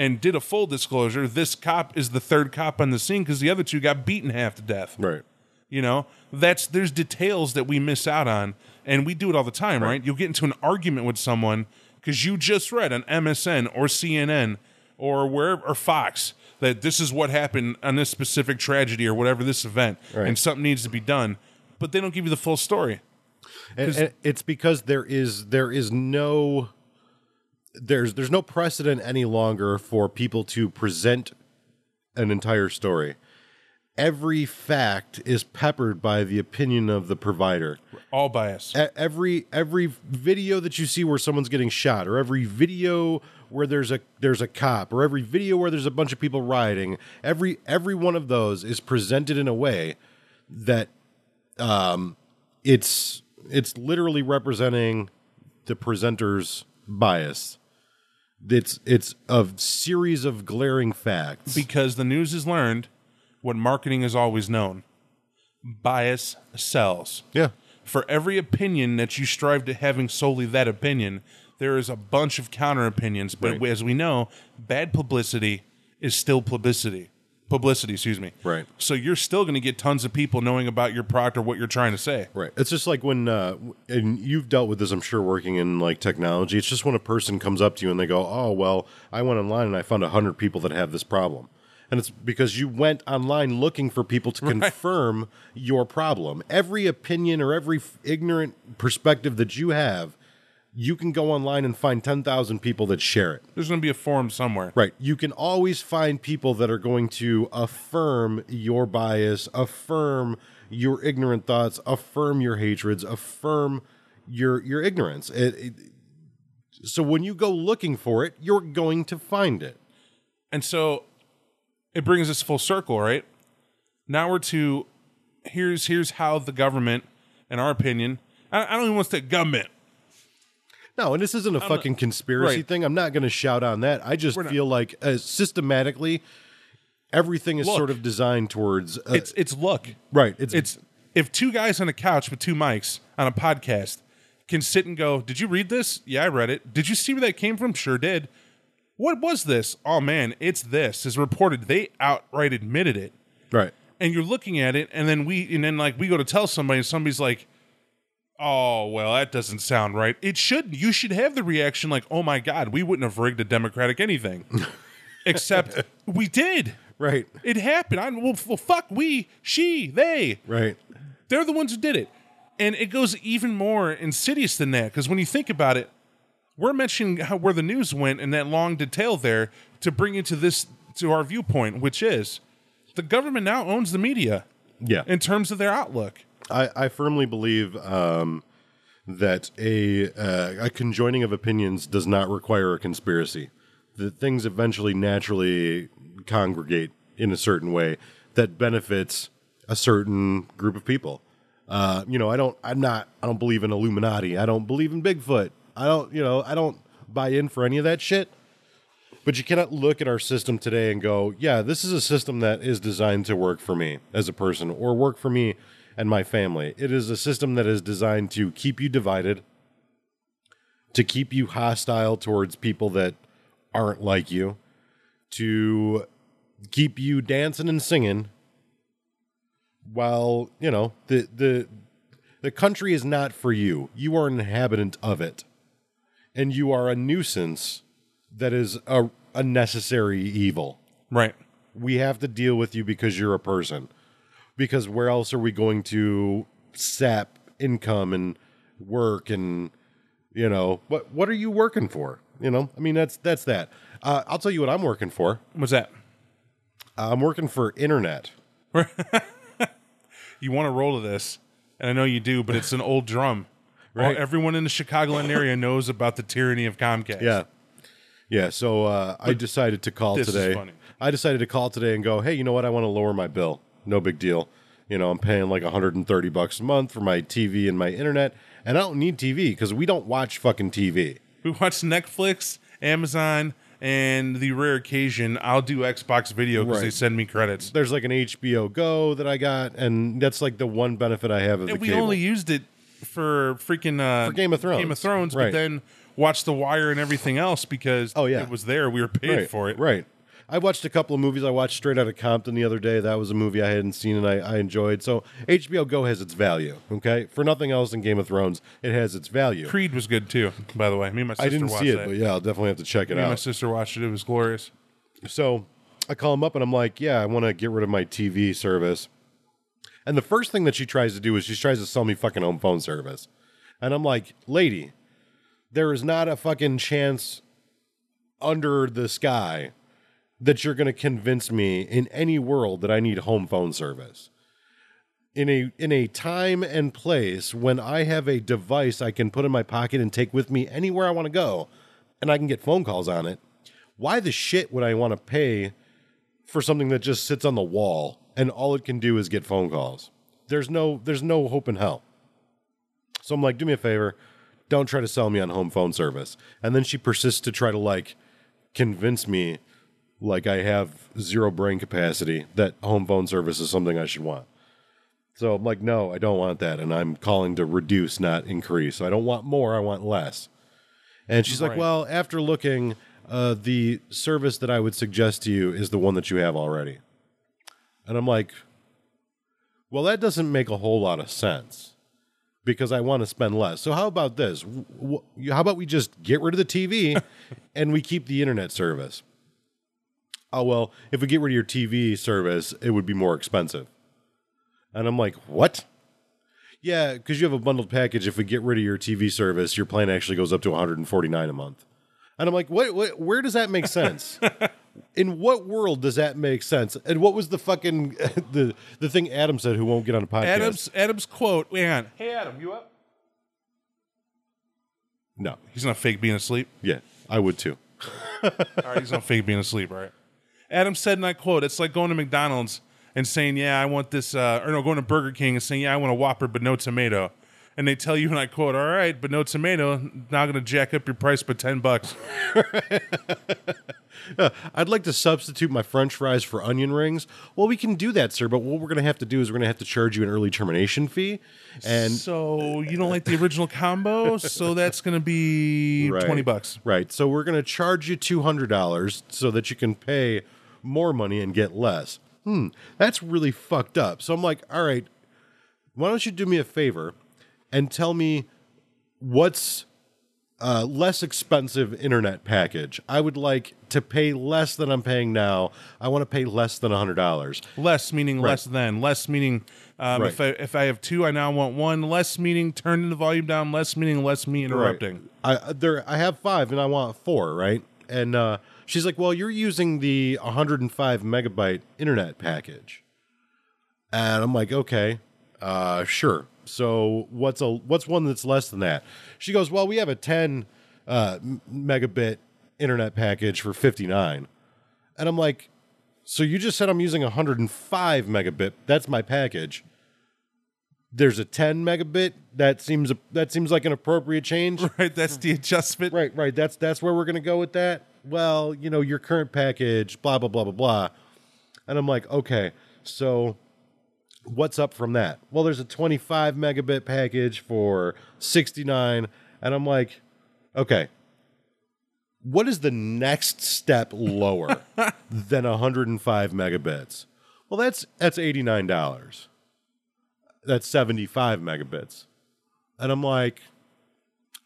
and did a full disclosure. This cop is the third cop on the scene because the other two got beaten half to death. Right. You know, that's there's details that we miss out on, and we do it all the time, right? You'll get into an argument with someone because you just read on MSN or CNN or wherever or Fox that this is what happened on this specific tragedy or whatever this event, Right. and something needs to be done, but they don't give you the full story. and, and it's because there is there is no there's there's no precedent any longer for people to present an entire story. Every fact is peppered by the opinion of the provider. All bias. E- every every video that you see where someone's getting shot or every video where there's a there's a cop or every video where there's a bunch of people rioting every every one of those is presented in a way that um it's it's literally representing the presenter's bias It's it's a series of glaring facts. because the news has learned what marketing has always known bias sells. yeah. For every opinion that you strive to having solely that opinion, there is a bunch of counter opinions. But Right. as we know, bad publicity is still publicity. Publicity, excuse me. Right. So you're still going to get tons of people knowing about your product or what you're trying to say. Right. It's just like when, uh, and you've dealt with this, I'm sure, working in like technology. It's just when a person comes up to you and they go, "Oh, well, I went online and I found a hundred people that have this problem," and it's because you went online looking for people to (laughs) confirm your problem. Every opinion or every ignorant perspective that you have, you can go online and find ten thousand people that share it. There's going to be a forum somewhere. Right. You can always find people that are going to affirm your bias, affirm your ignorant thoughts, affirm your hatreds, affirm your your ignorance. It, it, so when you go looking for it, you're going to find it. And so it brings us full circle, right? Now we're to here's here's how the government, in our opinion, I, I don't even want to say government. No, and this isn't a fucking conspiracy right. thing. I'm not going to shout on that. I just feel like uh, systematically, everything is sort of designed towards. Uh, It's it's luck. right. It's It's if two guys on a couch with two mics on a podcast can sit and go, "Did you read this? Yeah, I read it. Did you see where that came from? Sure did. What was this? Oh man, it's this. Is reported. They outright admitted it. right. and you're looking at it and then we and then like we go to tell somebody and somebody's like oh well that doesn't sound right. It should you should have the reaction like oh my god we wouldn't have rigged a democratic anything. (laughs) Except we did. Right. it happened. I well, well fuck we she they. Right. they're the ones who did it. And it goes even more insidious than that because when you think about it we're mentioning how where the news went in that long detail there to bring you to this to our viewpoint which is the government now owns the media Yeah. in terms of their outlook I, I firmly believe um, that a uh, a conjoining of opinions does not require a conspiracy. That things eventually naturally congregate in a certain way that benefits a certain group of people. Uh, you know, I don't. I'm not. I don't believe in Illuminati. I don't believe in Bigfoot. I don't. You know, I don't buy in for any of that shit. But you cannot look at our system today and go, yeah, this is a system that is designed to work for me as a person or work for me and my family. It is a system that is designed to keep you divided, to keep you hostile towards people that aren't like you, to keep you dancing and singing while, you know, the the the country is not for you. You are an inhabitant of it. And you are a nuisance that is a, a necessary evil. right We have to deal with you because you're a person. Because where else are we going to sap income and work and you know what what are you working for? You know, I mean that's that's that. Uh, I'll tell you what I'm working for. what's that I'm working for internet. (laughs) you want to roll to this and i know you do but it's an old drum (laughs) Right. Everyone in the chicagoland area knows about the tyranny of comcast Yeah. Yeah, so uh, I decided to call this is today. funny. I decided to call today and go, hey, you know what? I want to lower my bill. No big deal. You know, I'm paying like 130 bucks a month for my TV and my internet, and I don't need TV because we don't watch fucking TV. we watch netflix amazon and the rare occasion i'll do xbox video because Right. they send me credits There's like an HBO Go that I got, and that's like the one benefit I have of the And we cable. only used it for freaking uh, For Game of Thrones. Game of Thrones, Right. but then watched The Wire and everything else because Oh, yeah. it was there. We were paid right, for it. Right. I watched a couple of movies. I watched Straight Outta Compton the other day. That was a movie I hadn't seen and I, I enjoyed. So HBO Go has its value. Okay, for nothing else than Game of Thrones, it has its value. Creed was good too, by the way. Me and my sister I didn't watched see it, that. but yeah, I'll definitely have to check it out. Me and my sister watched it. It was glorious. So I call him up and I'm like, yeah, I want to get rid of my TV service. And the first thing that she tries to do is she tries to sell me fucking home phone service. And I'm like, lady, there is not a fucking chance under the sky that you're going to convince me in any world that I need home phone service. In a in a time and place when I have a device I can put in my pocket and take with me anywhere I want to go and I can get phone calls on it, why the shit would I want to pay for something that just sits on the wall and all it can do is get phone calls? There's no there's no hope in hell. So I'm like, do me a favor, don't try to sell me on home phone service. And then she persists to try to like convince me like I have zero brain capacity that home phone service is something I should want. So I'm like, no, I don't want that. And I'm calling to reduce, not increase. So I don't want more, I want less. And she's like, well, after looking, uh, the service that I would suggest to you is the one that you have already. And I'm like, well, that doesn't make a whole lot of sense because I want to spend less. So how about this? How about we just get rid of the TV (laughs) and we keep the internet service? Oh well, if we get rid of your TV service, it would be more expensive. And I'm like, what? Yeah, because you have a bundled package. If we get rid of your TV service, your plan actually goes up to 149 a month. And I'm like, what? what where does that make sense? (laughs) In what world does that make sense? And what was the fucking (laughs) the the thing Adam said who won't get on a podcast? Adam's Adam's quote. Hang on. Hey Adam, you up? no, He's not fake being asleep. yeah, I would too. (laughs) All right, he's not fake being asleep. All right. Adam said, and I quote: "It's like going to McDonald's and saying, yeah, I want this,' uh, or no, going to Burger King and saying, yeah, I want a Whopper but no tomato.' And they tell you, and I quote, all right, but no tomato. Now going to jack up your price by ten bucks. (laughs) I'd like to substitute my French fries for onion rings. Well, we can do that, sir. But what we're going to have to do is we're going to have to charge you an early termination fee, and so you don't like the original combo, so that's going to be (laughs) Right. twenty bucks. Right. So we're going to charge you two hundred dollars so that you can pay more money and get less. Hmm, that's really fucked up. So I'm like, all right, why don't you do me a favor and tell me what's uh, less expensive internet package? I would like to pay less than I'm paying now. I want to pay less than hundred dollars. Less meaning less than. Less meaning um, if I if I have two, I now want one. Less meaning turn the volume down. Less meaning less me interrupting. Right. I there I have five and I want four, right? And uh, she's like, "Well, you're using the 105 megabyte internet package," and I'm like, "Okay, uh, sure." So what's a what's one that's less than that? She goes, "Well, we have a 10 uh, megabit internet package for 59," and I'm like, "So you just said I'm using 105 megabit? That's my package." There's a 10 megabit. That seems that seems like an appropriate change. (laughs) Right, that's the adjustment. Right, right. That's that's where we're gonna go with that. Well, you know, your current package, blah blah blah blah blah. And I'm like, okay, so what's up from that? Well, there's a 25 megabit package for 69, and I'm like, okay, what is the next step lower (laughs) than 105 megabits? Well, that's that's $89. That's 75 megabits. And I'm like,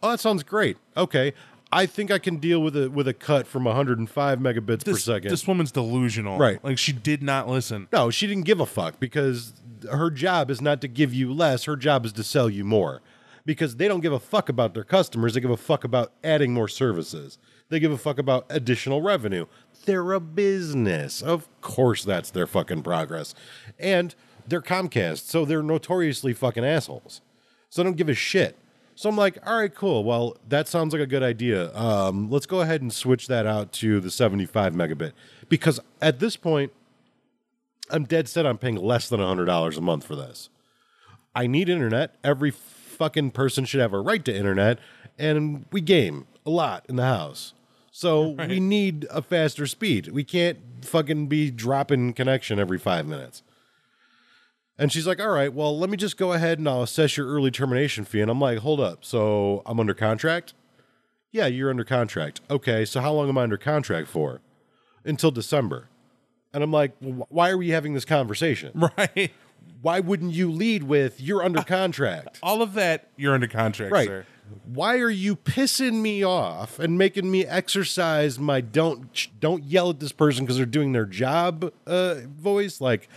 Oh, that sounds great. Okay. I think I can deal with a with a cut from 105 megabits per second. this woman's delusional. Right. Like she did not listen. no, she didn't give a fuck because her job is not to give you less. Her job is to sell you more. Because they don't give a fuck about their customers. They give a fuck about adding more services. They give a fuck about additional revenue. They're a business. Of course, that's their fucking progress. And they're Comcast, so they're notoriously fucking assholes. So I don't give a shit. So I'm like, all right, cool. Well, that sounds like a good idea. Um, let's go ahead and switch that out to the 75 megabit. Because at this point, I'm dead set on paying less than $100 a month for this. I need internet. Every fucking person should have a right to internet. And we game a lot in the house. So (laughs) we need a faster speed. We can't fucking be dropping connection every five minutes. And she's like, all right, well, let me just go ahead and I'll assess your early termination fee. And I'm like, hold up. So I'm under contract? Yeah, you're under contract. Okay, so how long am I under contract for? Until December. And I'm like, "Wh- why are we having this conversation? (laughs) Right. Why wouldn't you lead with you're under (laughs) contract? All of that, you're under contract, right. sir. Why are you pissing me off and making me exercise my don't don't yell at this person because they're doing their job uh, voice? Like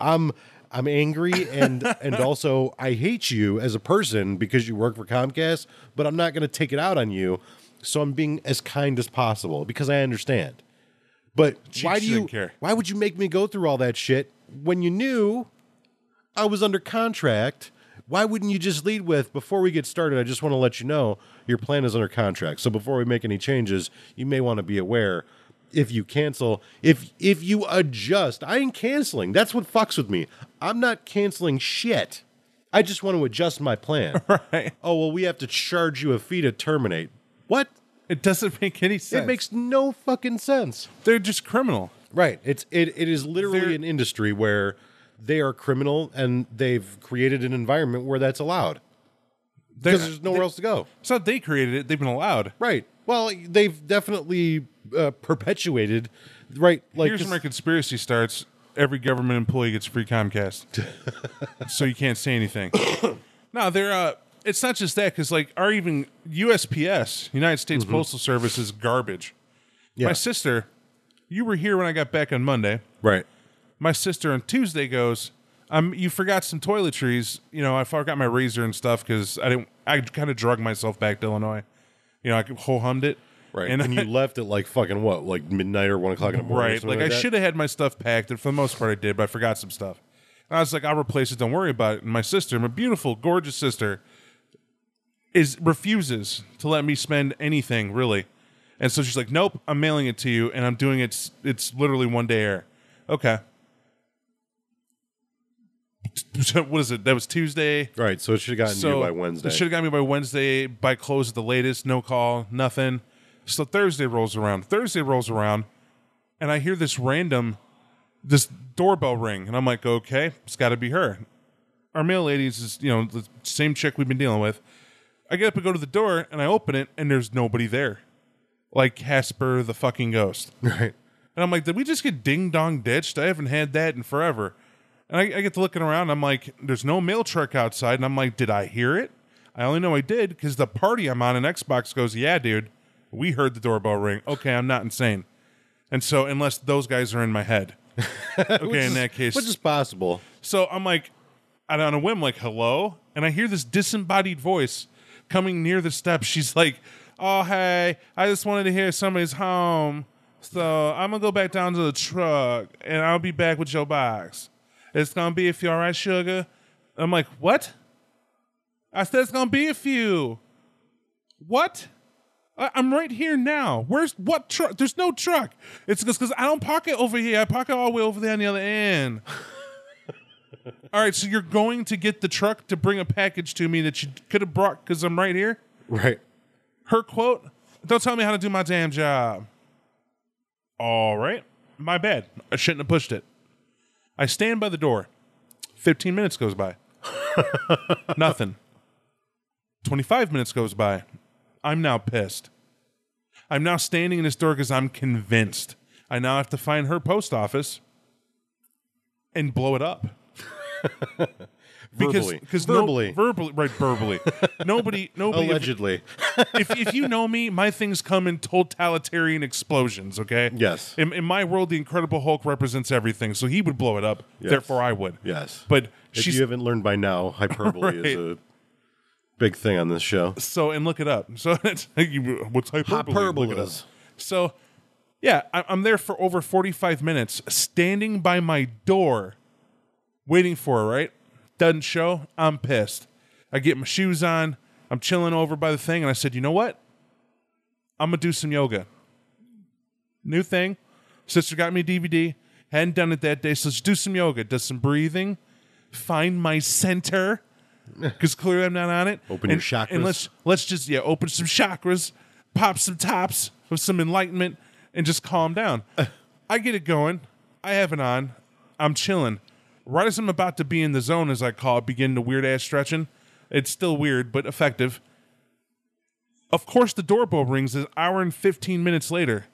I'm I'm angry and (laughs) and also I hate you as a person because you work for Comcast, but I'm not going to take it out on you. So I'm being as kind as possible because I understand. But why do you care. why would you make me go through all that shit when you knew I was under contract? Why wouldn't you just lead with before we get started? I just want to let you know your plan is under contract. So before we make any changes, you may want to be aware if you cancel, if if you adjust, I ain't canceling. That's what fucks with me. I'm not canceling shit. I just want to adjust my plan. (laughs) Right. Oh well, we have to charge you a fee to terminate. What? It doesn't make any sense. It makes no fucking sense. They're just criminal. Right. It's it, it is literally They're- an industry where they are criminal and they've created an environment where that's allowed because there's nowhere they- else to go. It's not they created it; they've been allowed. Right. Well, they've definitely uh, perpetuated. Right. Like Here's where my conspiracy starts: every government employee gets free Comcast, (laughs) so you can't say anything. (coughs) no, they're. Uh, it's not just that because like our even USPS, United States Postal Service, is garbage. Yeah. My sister, you were here when I got back on Monday. right. my sister on Tuesday goes, um, you forgot some toiletries. You know, I forgot my razor and stuff because I didn't. I kind of drugged myself back to Illinois. You know, I whole hummed it. Right. And, And, you (laughs) left at like fucking what, like midnight or one o'clock in the morning. right. something Like, I should have had my stuff packed, and for the most part, I did, but I forgot some stuff. And I was like, I'll replace it. Don't worry about it. And my sister, my beautiful, gorgeous sister, is refuses to let me spend anything really. And so she's like, "Nope, I'm mailing it to you, and I'm doing it. It's literally one day air." Okay. (laughs) what is it? That was Tuesday. Right. So it should have gotten you by Wednesday. It should have got me by Wednesday, by close at the latest, no call, nothing. So Thursday rolls around. Thursday rolls around, and I hear this random this doorbell ring, and I'm like, okay, it's got to be her. Our mail ladies is you know the same chick we've been dealing with. I get up and go to the door, and I open it, and there's nobody there, like Casper the fucking ghost. (laughs) right. And I'm like, did we just get ding dong ditched? I haven't had that in forever. And I, I get to looking around. I'm like, there's no mail truck outside. And I'm like, did I hear it? I only know I did because the party I'm on in Xbox goes, yeah, dude, we heard the doorbell ring. Okay, I'm not insane. And so, unless those guys are in my head. (laughs) Okay, in that case. Which is possible. So I'm like, and on a whim, like, hello? And I hear this disembodied voice coming near the steps. She's like, oh, hey, I just wanted to hear somebody's home. So I'm going to go back down to the truck and I'll be back with your box. It's going to be a few, all right, sugar? I'm like, what? I said it's going to be a few. What? I- I'm right here now. Where's what truck? There's no truck. It's because I don't park it over here. I park it all the way over there on the other end. (laughs) all right, so you're going to get the truck to bring a package to me that you could have brought because I'm right here. Right. Her quote: "Don't tell me how to do my damn job." All right, my bad. I shouldn't have pushed it. I stand by the door. Fifteen minutes goes by. (laughs) Nothing. Twenty-five minutes goes by. I'm now pissed. I'm now standing in this door because I'm convinced. I now have to find her post office and blow it up. (laughs) Verbally. because Verbally. no, verbally, right? Verbally, (laughs) nobody, nobody. Allegedly. if, if you know me, my things come in totalitarian explosions. Okay. Yes. In, in my world, the Incredible Hulk represents everything, so he would blow it up. Yes. Therefore, I would. yes. But if you haven't learned by now, hyperbole is a big thing on this show. so and look it up. (laughs) So what's hyperbole? Up. So yeah, I'm there for over 45 minutes, standing by my door, waiting for her. Right? Doesn't show. I'm pissed. I get my shoes on. I'm chilling over by the thing, and I said, you know what? I'm gonna do some yoga. New thing. Sister got me a DVD. Hadn't done it that day, so let's do some yoga. Does some breathing. Find my center. Because clearly I'm not on it. Open and, your chakras. And let's let's just yeah, open some chakras, pop some tops with some enlightenment, and just calm down. (laughs) I get it going. I have it on. I'm chilling. Right as I'm about to be in the zone, as I call it, begin the weird ass stretching. It's still weird, but effective. Of course, the doorbell rings an hour and 15 minutes later.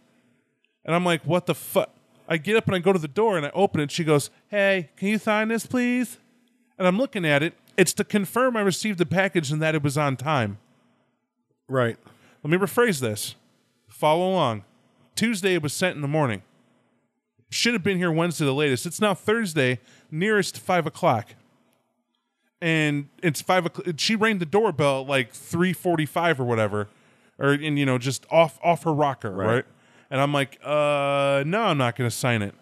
And I'm like, what the fuck? I get up and I go to the door and I open it. She goes, hey, can you sign this, please? And I'm looking at it. It's to confirm I received the package and that it was on time. Right. Let me rephrase this. Follow along. Tuesday it was sent in the morning. Should have been here Wednesday the latest. It's now Thursday, nearest five o'clock. And it's five o'clock. She rang the doorbell at like three forty-five or whatever, or and you know just off off her rocker, right? And I'm like, uh, no, I'm not going to sign it.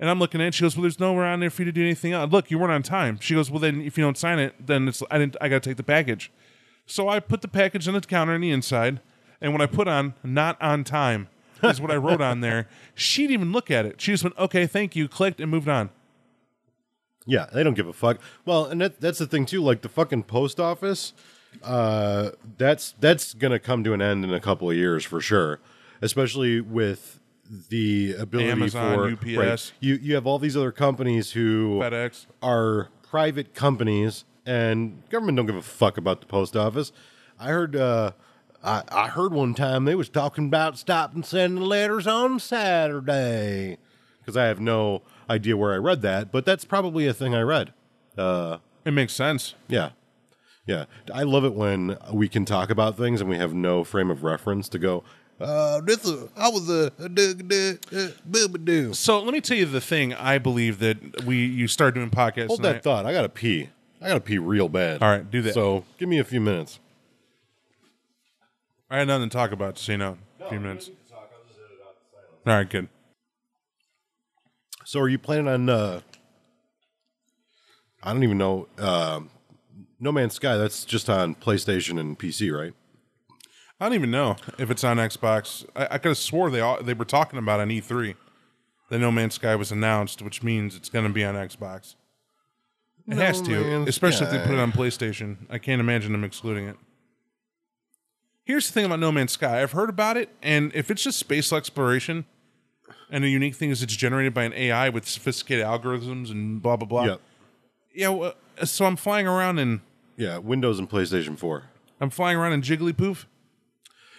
And I'm looking at it. She goes, well, there's nowhere on there for you to do anything else. Look, you weren't on time. She goes, well, then if you don't sign it, then it's I didn't. I got to take the package. So I put the package on the counter on the inside, and when I put on "not on time" is what I wrote on there. She didn't even look at it. She just went, "Okay, thank you," clicked, and moved on. Yeah, they don't give a fuck. Well, and that, that's the thing too. Like the fucking post office, uh, that's that's gonna come to an end in a couple of years for sure, especially with the ability Amazon, for UPS. right, you you have all these other companies who FedEx. are private companies and government don't give a fuck about the post office. I heard uh I, I heard one time they was talking about stopping sending letters on Saturday because I have no idea where I read that, but that's probably a thing I read. It makes sense. Yeah. Yeah. I love it when we can talk about things and we have no frame of reference to go, uh, this is, I was a, a, a, a, a, a, So let me tell you the thing I believe that we you start doing podcasts. Hold and I- that thought. I got to pee. I got to pee real bad. All right, do that. So give me a few minutes. I had nothing to talk about, so you know, a few minutes. All right, good. So are you planning on, uh, I don't even know, um No Man's Sky, that's just on PlayStation and PC, right? I don't even know if it's on Xbox. I, I could have swore they all, they were talking about on E3 that No Man's Sky was announced, which means it's going to be on Xbox. It No has to, Man's especially if they put it Sky. on PlayStation. I can't imagine them excluding it. Here's the thing about No Man's Sky. I've heard about it, and if it's just space exploration, and the unique thing is it's generated by an AI with sophisticated algorithms and blah blah blah. Yep. Yeah. Well, so I'm flying around in Yeah, Windows and PlayStation 4. I'm flying around in Jigglypuff.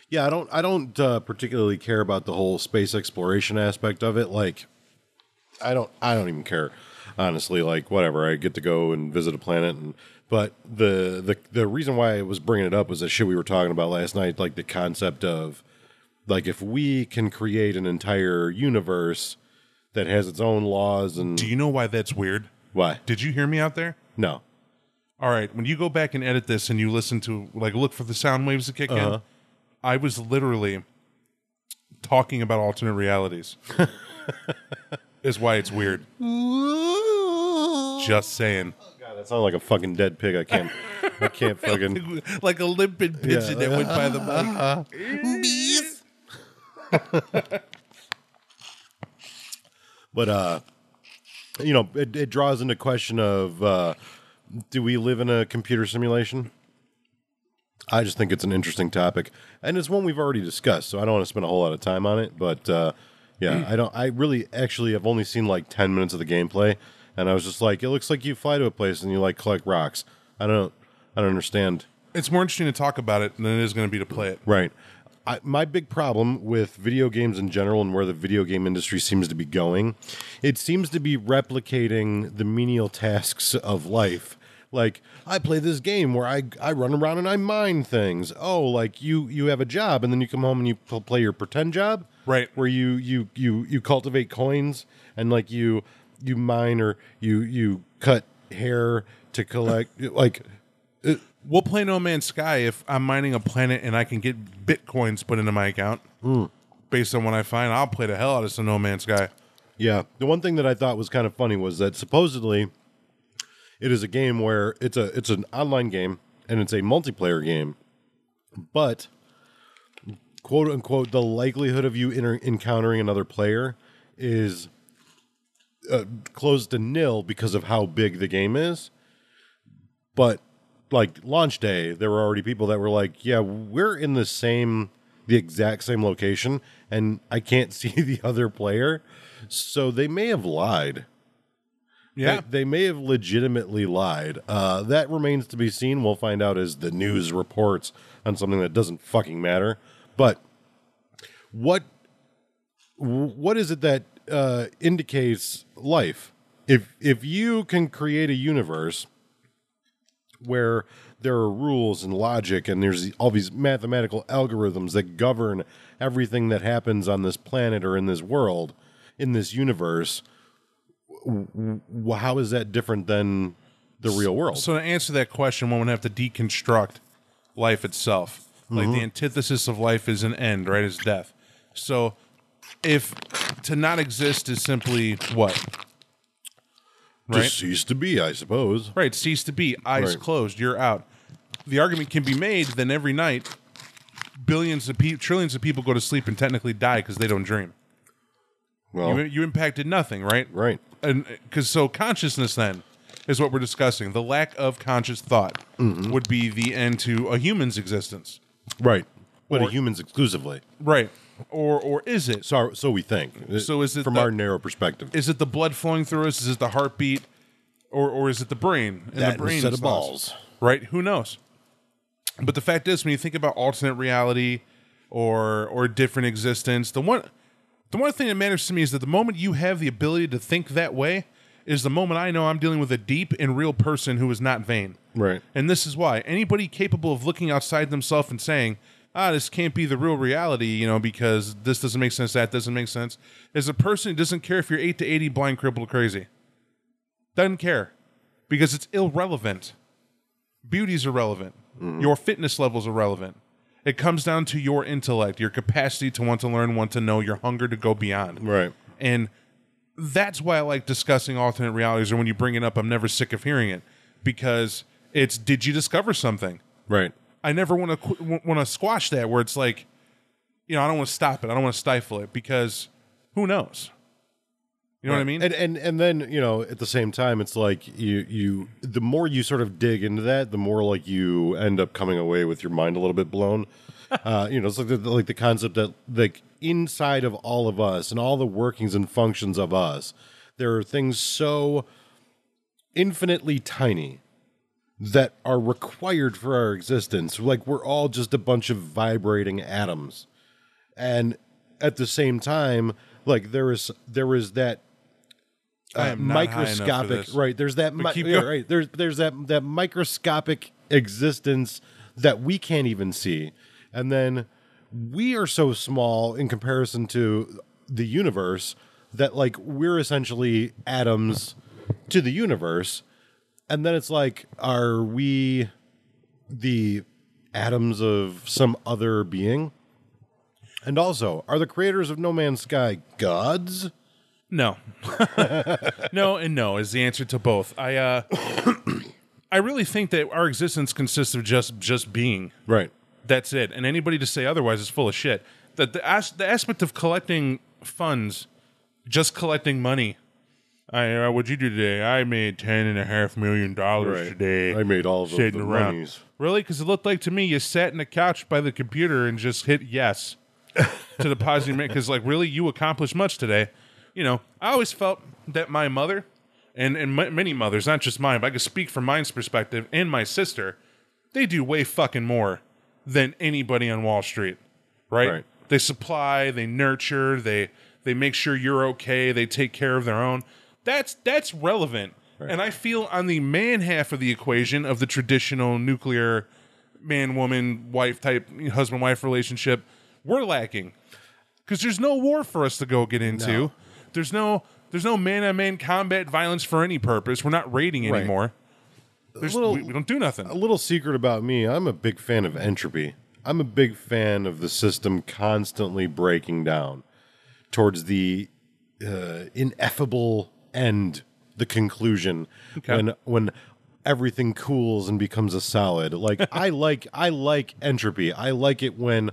Yeah, I don't I don't uh, particularly care about the whole space exploration aspect of it. Like I don't I don't even care. Honestly, like whatever. I get to go and visit a planet and but the the the reason why I was bringing it up was that shit we were talking about last night, like the concept of like if we can create an entire universe that has its own laws and Do you know why that's weird? why? Did you hear me out there? No. All right, when you go back and edit this and you listen to like look for the sound waves to kick in, uh-huh. I was literally talking about alternate realities. (laughs) is why it's weird. (laughs) Just saying. That sounded like a fucking dead pig. I can't I can't (laughs) fucking like a limpid pigeon that went by the (laughs) mic. (laughs) but uh you know it, it draws into question of uh do we live in a computer simulation i just think it's an interesting topic and it's one we've already discussed so i don't want to spend a whole lot of time on it but uh yeah (clears throat) i don't i really actually have only seen like 10 minutes of the gameplay and i was just like it looks like you fly to a place and you like collect rocks i don't i don't understand It's more interesting to talk about it than it is going to be to play it. Right. I, my big problem with video games in general and where the video game industry seems to be going, it seems to be replicating the menial tasks of life. Like I play this game where I I run around and I mine things. Oh, like you you have a job and then you come home and you pl- play your pretend job, Right. Where you you you you cultivate coins and like you you mine or you you cut hair to collect (laughs) like uh, We'll play No Man's Sky if I'm mining a planet and I can get bitcoins put into my account. Hmm. Based on what I find, I'll play the hell out of some No Man's Sky. Yeah. The one thing that I thought was kind of funny was that supposedly it is a game where it's a it's an online game and it's a multiplayer game, but quote unquote the likelihood of you inter- encountering another player is uh, close to nil because of how big the game is. But like launch day, there were already people that were like, "Yeah, we're in the same, the exact same location, and I can't (laughs) see the other player." So they may have lied. Yeah. They, they may have legitimately lied. Uh, that remains to be seen. We'll find out as the news reports on something that doesn't fucking matter. But what what is it that uh, indicates life? If if you can create a universe where there are rules and logic and there's all these mathematical algorithms that govern everything that happens on this planet or in this world in this universe how is that different than the real world So to answer that question, one would have to deconstruct life itself. Like Mm-hmm. the antithesis of life is an end, right? Is death. So if to not exist is simply what? Right? just cease to be i suppose Right, cease to be, eyes Right. closed, you're out. The argument can be made then every night billions of people, trillions of people go to sleep and technically die because they don't dream. well You, you impacted nothing, right? right and because so consciousness then is what we're discussing. The lack of conscious thought mm-hmm. would be the end to a human's existence. Right. But Or- humans exclusively. Right. Or or is it? So, so we think. Uh, so is it from the- our narrow perspective? Is it the blood flowing through us? Is it the heartbeat? Or or is it the brain? And That the brain set of balls. Right? Who knows? But the fact is when you think about alternate reality or or different existence, the one the one thing that matters to me is that the moment you have the ability to think that way is the moment I know I'm dealing with a deep and real person who is not vain. Right. And this is why anybody capable of looking outside themselves and saying, "Ah, this can't be the real reality," you know, because this doesn't make sense, that doesn't make sense, is a person who doesn't care if you're eight to eighty, blind, crippled, crazy. Doesn't care because it's irrelevant. Beauty's irrelevant. Your fitness level's irrelevant. It comes down to your intellect, your capacity to want to learn, want to know, your hunger to go beyond. Right. And that's why I like discussing alternate realities, or when you bring it up, I'm never sick of hearing it because it's did you discover something? Right. I never want to want to squash that where it's like, you know, I don't want to stop it. I don't want to stifle it because who knows? You know what I mean? And and and then you know at the same time it's like you you the more you sort of dig into that the more like you end up coming away with your mind a little bit blown. (laughs) uh, you know, it's like the, like the concept that like inside of all of us and all the workings and functions of us, there are things so infinitely tiny that are required for our existence. Like we're all just a bunch of vibrating atoms. And at the same time like there is there is that uh, am not high for microscopic right there's that mi- yeah, right there's there's that that microscopic existence that we can't even see. And then we are so small in comparison to the universe that like we're essentially atoms to the universe and then it's like are we the atoms of some other being and also are the creators of no man's sky gods No. (laughs) no and no is the answer to both. I uh (coughs) I really think that our existence consists of just just being. right That's it. And anybody to say otherwise is full of shit. That the as- the aspect of collecting funds, just collecting money. I uh, what'd you do today? I made ten and a half million dollars Right. today. I made all of the- sitting the around. monies. Really? Because it looked like to me you sat in a couch by the computer and just hit yes (laughs) to deposit your Because like really, you accomplished much today. You know, I always felt that my mother and and m- many mothers, not just mine, but I can speak from mine's perspective, and my sister, they do way fucking more than anybody on Wall Street, right? Right. They supply, they nurture, they they make sure you're okay, they take care of their own. That's that's relevant. And I feel on the man half of the equation of the traditional nuclear man woman wife type husband wife relationship, we're lacking. Cuz there's no war for us to go get into. There's no there's no man on man combat violence for any purpose. We're not raiding Right. anymore. There's, little- we, we don't do nothing. a little secret about me i'm a big fan of entropy i'm a big fan of the system constantly breaking down towards the uh, ineffable end the conclusion when when everything cools and becomes a solid. Like (laughs) i like i like entropy. I like it when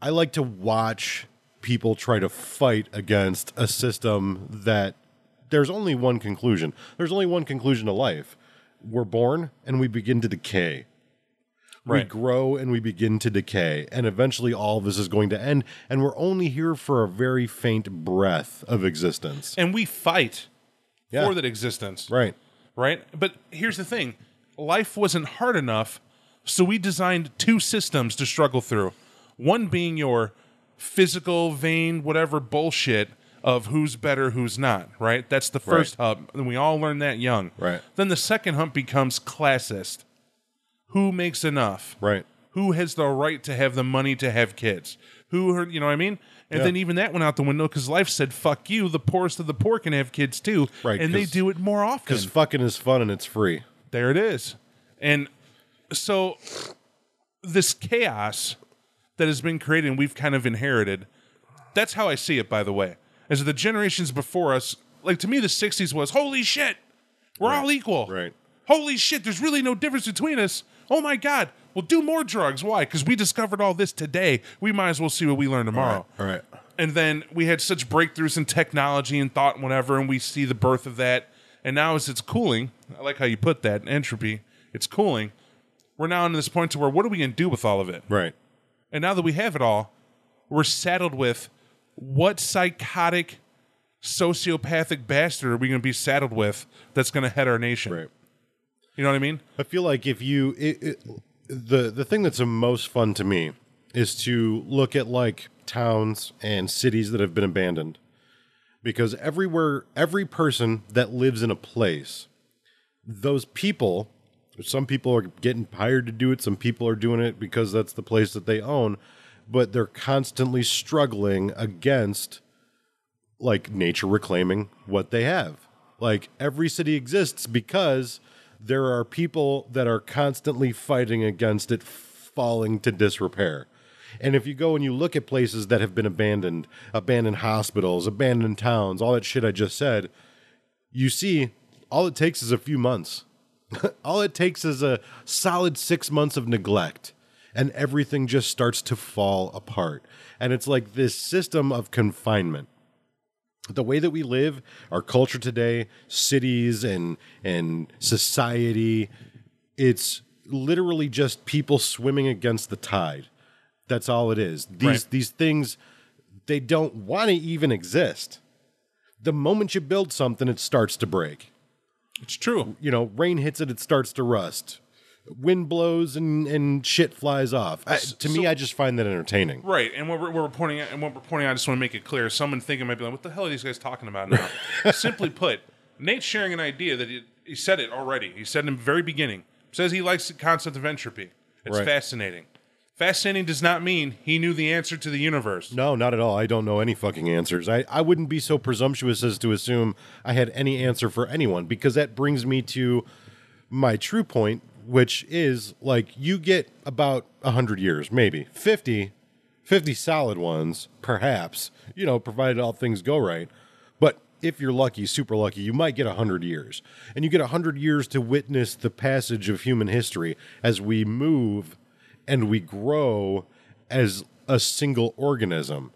i like to watch people try to fight against a system that there's only one conclusion. There's only one conclusion to life. We're born and we begin to decay we grow and we begin to decay and eventually all of this is going to end and we're only here for a very faint breath of existence and we fight Yeah. for that existence. right right? But here's the thing life wasn't hard enough, so we designed two systems to struggle through. One being your physical, vain, whatever bullshit of who's better, who's not, right? That's the first hub, and we all learn that young. Right. Then the second hump becomes classist. Who makes enough? right Who has the right to have the money to have kids? Who, are, you know what I mean? And Yeah. then even that went out the window because life said, fuck you, the poorest of the poor can have kids too. Right, And they do it more often. because fucking is fun and it's free There it is. And so this chaos that has been created and we've kind of inherited, that's how I see it, by the way. As the generations before us, like to me, the 60s was holy shit, we're all equal. right Holy shit, there's really no difference between us. Oh my God. Well, do more drugs. Why? Because we discovered all this today. We might as well see what we learn tomorrow all right and then we had such breakthroughs in technology and thought and whatever and we see the birth of that And now as it's cooling, I like how you put that entropy. It's cooling. We're now in this point to where what are we going to do with all of it? Right. And now that we have it all, we're saddled with what psychotic, sociopathic bastard are we going to be saddled with that's going to head our nation? Right. You know what I mean? I feel like if you it, it, the the thing that's the most fun to me is to look at like towns and cities that have been abandoned because everywhere every person that lives in a place those people some people are getting hired to do it some people are doing it because that's the place that they own but they're constantly struggling against like nature reclaiming what they have. Like every city exists because there are people that are constantly fighting against it falling to disrepair. And if you go and you look at places that have been abandoned, abandoned hospitals, abandoned towns, all that shit I just said, you see all it takes is a few months. (laughs) all it takes is a solid six months of neglect, and everything just starts to fall apart. And it's like this system of confinement the way that we live, our culture today, cities and and society, it's literally just people swimming against the tide. That's all it is. These Right. these things they don't want to even exist. The moment you build something, it starts to break. It's true. You know, rain hits it, it starts to rust. Wind blows and, and shit flies off. I, to me, I just find that entertaining. Right, and what we're, what we're pointing at, and what we're pointing out, I just want to make it clear. Someone thinking might be like, "What the hell are these guys talking about now?" (laughs) Simply put, Nate's sharing an idea that he, he said it already. He said in the very beginning. Says he likes the concept of entropy. It's Right. fascinating. Fascinating does not mean he knew the answer to the universe. No, not at all. I don't know any fucking answers. I, I wouldn't be so presumptuous as to assume I had any answer for anyone because that brings me to my true point, which is like you get about 100 years, maybe 50, 50 solid ones, perhaps, you know, provided all things go right. But if you're lucky, super lucky, you might get 100 years. And you get 100 years to witness the passage of human history as we move and we grow as a single organism.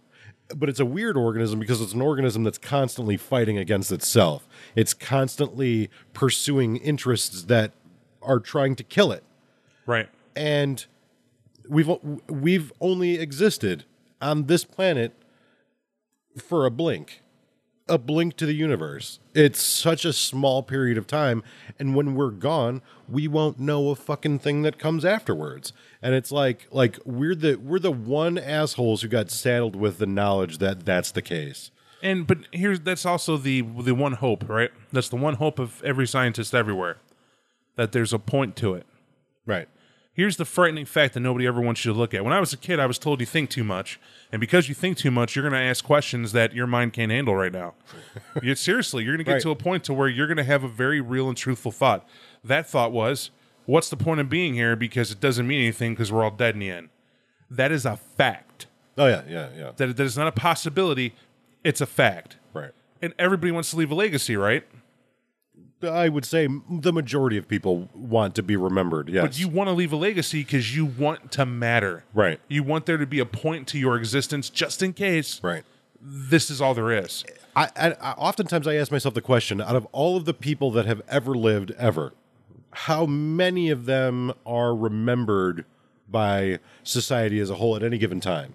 But it's a weird organism because it's an organism that's constantly fighting against itself. It's constantly pursuing interests that are trying to kill it. Right. And we've we've only existed on this planet for a blink. A blink to the universe. It's such a small period of time and when we're gone, we won't know a fucking thing that comes afterwards. And it's like like we're the we're the one assholes who got saddled with the knowledge that that's the case. And but here's that's also the the one hope, right? That's the one hope of every scientist everywhere. That there's a point to it. Right. Here's the frightening fact that nobody ever wants you to look at. When I was a kid, I was told you think too much, and because you think too much, you're going to ask questions that your mind can't handle right now. (laughs) you seriously, you're going to get Right. to a point to where you're going to have a very real and truthful thought. That thought was, "What's the point of being here? Because it doesn't mean anything because we're all dead in the end." That is a fact. Oh yeah, yeah, yeah. That that is not a possibility. It's a fact. Right. And everybody wants to leave a legacy, right? I would say the majority of people want to be remembered. Yes. But you want to leave a legacy because you want to matter. Right. You want there to be a point to your existence just in case right. this is all there is. I, I, I oftentimes I ask myself the question: out of all of the people that have ever lived ever, how many of them are remembered by society as a whole at any given time?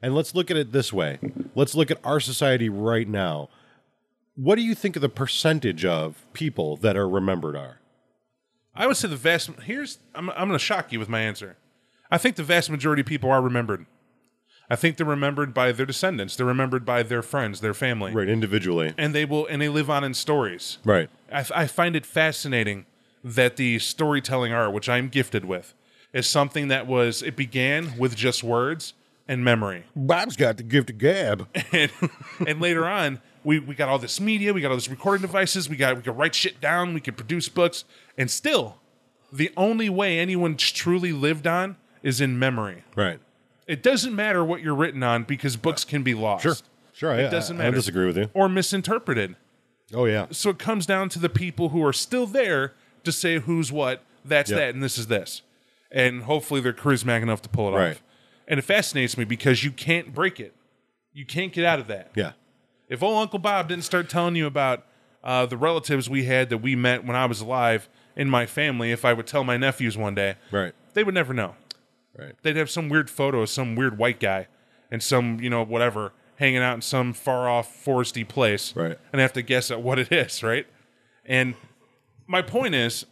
And let's look at it this way: let's look at our society right now. What do you think of the percentage of people that are remembered are? I would say the vast here's I'm I'm going to shock you with my answer. I think the vast majority of people are remembered. I think they're remembered by their descendants. They're remembered by their friends, their family, Right, individually. and they will and they live on in stories. Right. I, I find it fascinating that the storytelling art, which I'm gifted with, is something that was it began with just words and memory. Bob's got the gift of gab. (laughs) and, and later on we, we got all this media we got all these recording devices we got we could write shit down we could produce books and still the only way anyone truly lived on is in memory right. it doesn't matter what you're written on because books can be lost Sure. Sure. it I, doesn't matter I disagree with you. or misinterpreted Oh yeah. so it comes down to the people who are still there to say who's what that's Yep. that and this is this and hopefully they're charismatic enough to pull it Right. off and it fascinates me because you can't break it you can't get out of that Yeah. If old Uncle Bob didn't start telling you about uh, the relatives we had that we met when I was alive in my family, if I would tell my nephews one day, Right. they would never know. Right. They'd have some weird photo of some weird white guy and some, you know, whatever, hanging out in some far off foresty place. Right. And have to guess at what it is, right? And my point is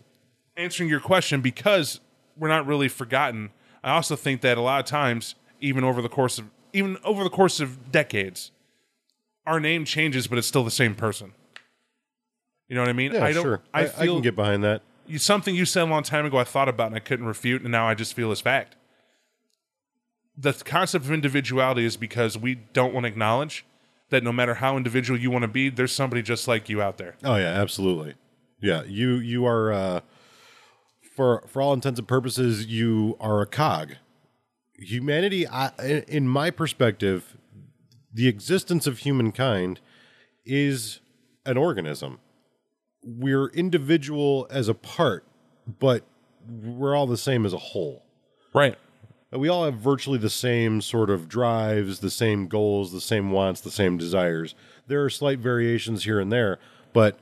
answering your question because we're not really forgotten. I also think that a lot of times, even over the course of even over the course of decades, our name changes, but it's still the same person. You know what I mean? Yeah, I don't. sure. I, I, I can get behind that. you- something you said a long time ago. I thought about and I couldn't refute, and now I just feel as fact. The concept of individuality is because we don't want to acknowledge that no matter how individual you want to be, there's somebody just like you out there. Oh yeah, absolutely. Yeah, you you are uh, for for all intents and purposes, you are a cog. Humanity, I, in my perspective, the existence of humankind is an organism. We're individual as a part, but we're all the same as a whole. Right. we all have virtually the same sort of drives, the same goals, the same wants, the same desires. There are slight variations here and there, but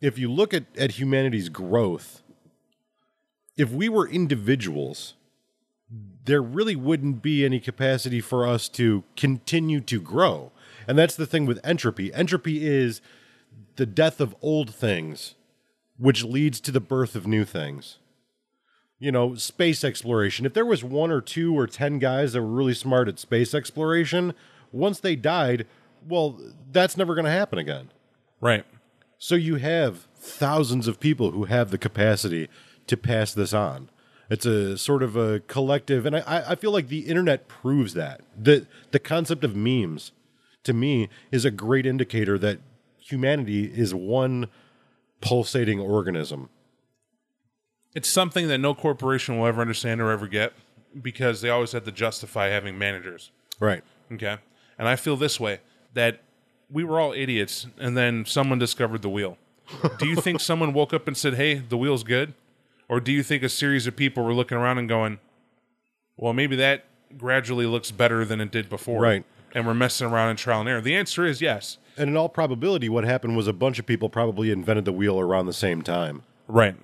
if you look at, at humanity's growth, if we were individuals, there really wouldn't be any capacity for us to continue to grow. And that's the thing with entropy. Entropy is the death of old things, which leads to the birth of new things you know, space exploration. If there was one or two or 10 guys that were really smart at space exploration, once they died, well, that's never going to happen again. Right. So you have thousands of people who have the capacity to pass this on. It's a sort of a collective, and I, I feel like the internet proves that. The, the concept of memes, to me, is a great indicator that humanity is one pulsating organism. It's something that no corporation will ever understand or ever get because they always had to justify having managers. Right. Okay. And I feel this way that we were all idiots and then someone discovered the wheel. Do you think someone woke up and said, hey, the wheel's good? Or do you think a series of people were looking around and going, well, maybe that gradually looks better than it did before? Right. And we're messing around in trial and error. The answer is yes. And in all probability, what happened was a bunch of people probably invented the wheel around the same time. Right.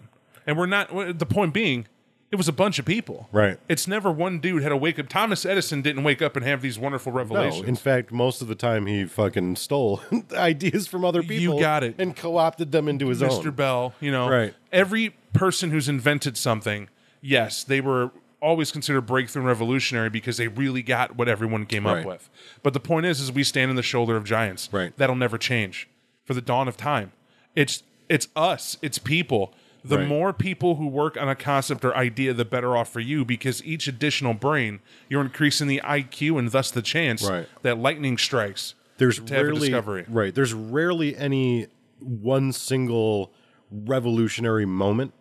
And we're not, the point being, it was a bunch of people. Right. It's never one dude had to wake up. Thomas Edison didn't wake up and have these wonderful revelations. No, in fact, most of the time he fucking stole (laughs) ideas from other people. You got it. And co opted them into his Mr. own. Mr. Bell, you know, Right. every person who's invented something, yes, they were always considered breakthrough and revolutionary because they really got what everyone came up with. But the point is, is we stand on the shoulder of giants. Right. That'll never change for the dawn of time. It's it's us. It's people. The Right. more people who work on a concept or idea, the better off for you because each additional brain, you're increasing the IQ and thus the chance Right. that lightning strikes. There's to have a rarely discovery. right. There's rarely any one single revolutionary moment.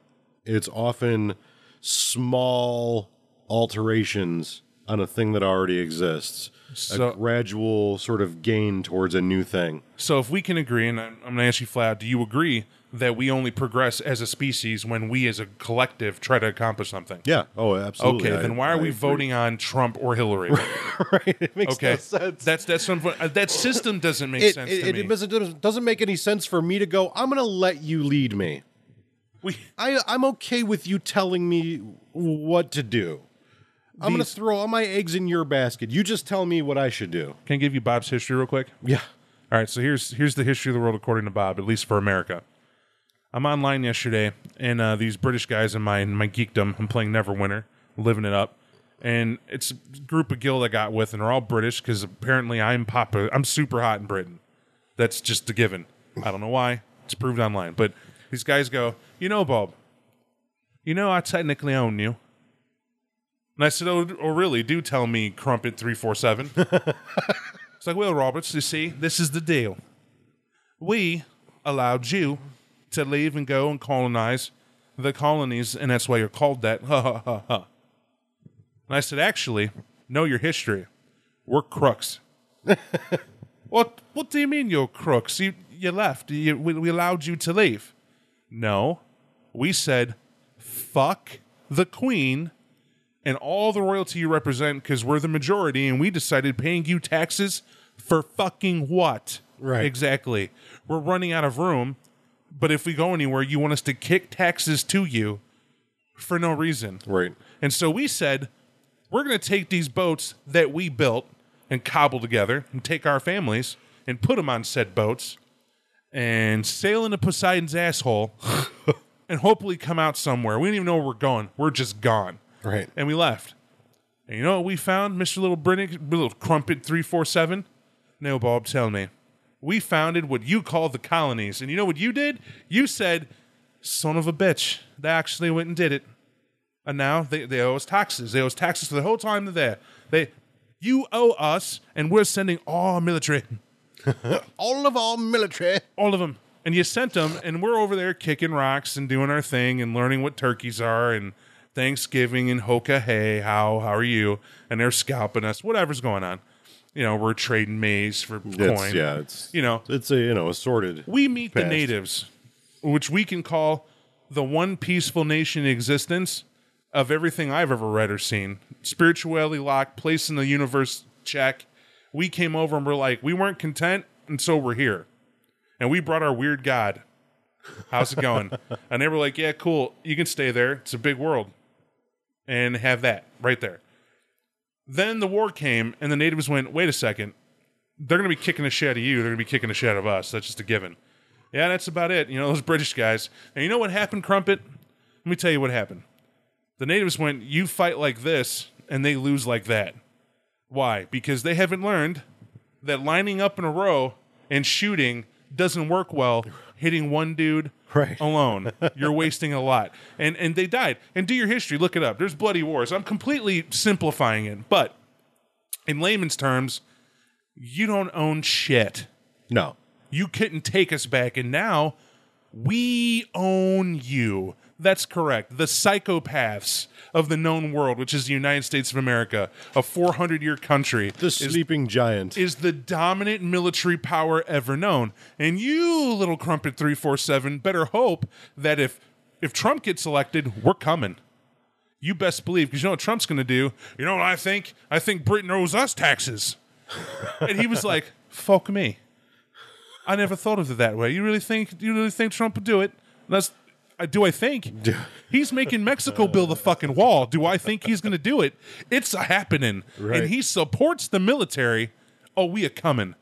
It's often small alterations on a thing that already exists. So- a gradual sort of gain towards a new thing. So if we can agree, and I'm, I'm going to ask you flat, out, do you agree that we only progress as a species when we as a collective try to accomplish something? Yeah. Oh, absolutely. Okay, I- then why are I we agree. voting on Trump or Hillary? (laughs) right. It makes Okay, no sense. that's that's some, uh, that system doesn't make it, sense it, to it me. doesn't, doesn't make any sense for me to go, I'm going to let you lead me. We, I, I'm okay with you telling me what to do. I'm going to These- throw all my eggs in your basket. You just tell me what I should do. can I give you Bob's history real quick? Yeah. All right, so here's here's the history of the world according to Bob, at least for America. I'm online yesterday, and uh, these British guys in my in my geekdom, I'm playing Neverwinter, living it up, and it's a group of guild I got with, and they're all British because apparently I'm popular. I'm super hot in Britain. That's just a given. I don't know why. It's proved online, but these guys go, you know, Bob, you know, I technically own you. And I said, oh, oh really? Do tell me, Crumpet three four seven. (laughs) It's like, well, Roberts, you see, this is the deal. We allowed you to leave and go and colonize the colonies, and that's why you're called that. (laughs) Ha ha ha ha. And I said, actually, know your history. We're crooks. (laughs) what What do you mean you're crooks? You you left. You, we, we allowed you to leave. No, we said, fuck the queen and all the royalty you represent because we're the majority and we decided paying you taxes for fucking what? Right. Exactly. We're running out of room But if we go anywhere, you want us to kick taxes to you for no reason. Right. And so we said, we're going to take these boats that we built and cobble together and take our families and put them on said boats and sail into Poseidon's asshole (laughs) and hopefully come out somewhere. We don't even know where we're going. We're just gone. Right. And we left. And you know what we found, Mr. Little Brinnick, Little Crumpet 347? No, Bob, tell me. We founded what you call the colonies. And you know what you did? You said, son of a bitch. They actually went and did it. And now they, they owe us taxes. They owe us taxes for the whole time they're there. They, you owe us, and we're sending all our military, All of our military. all of them. And you sent them, and we're over there kicking rocks and doing our thing and learning what turkeys are and Thanksgiving and Hoka Hey, how how are you? And they're scalping us. Whatever's going on. You know, we're trading maize for It's, coin. yeah, it's You know, it's a you know assorted. we meet the natives, which we can call the one peaceful nation in existence of everything I've ever read or seen. Spirituality locked, place in the universe check. We came over and we're like, we weren't content, and so we're here. And we brought our weird god. How's it going? (laughs) and they were like, yeah, cool. You can stay there. It's a big world. And have that right there. Then the war came, and the natives went, wait a second. They're going to be kicking the shit out of you. They're going to be kicking the shit out of us. That's just a given. Yeah, that's about it. You know, those British guys. And you know what happened, Crumpet? Let me tell you what happened. The natives went, you fight like this, and they lose like that. Why? Because they haven't learned that lining up in a row and shooting doesn't work well. Hitting one dude Right. alone, you're wasting a lot. And and they died. And do your history, look it up. There's bloody wars. I'm completely simplifying it, but in layman's terms, you don't own shit. No. You couldn't take us back, and now we own you. That's correct. The psychopaths of the known world, which is the United States of America, a 400 year country, The is, sleeping giant. is the dominant military power ever known. And you, little crumpet 347, better hope that if if Trump gets elected, we're coming. You best believe, because you know what Trump's going to do? You know what I think? I think Britain owes us taxes. (laughs) and he was like, fuck me. I never thought of it that way. You really think you really think Trump would do it? That's do I think (laughs) he's making Mexico build the fucking wall. Do I think he's going to do it? It's a happening, Right. and he supports the military. Oh, we are coming.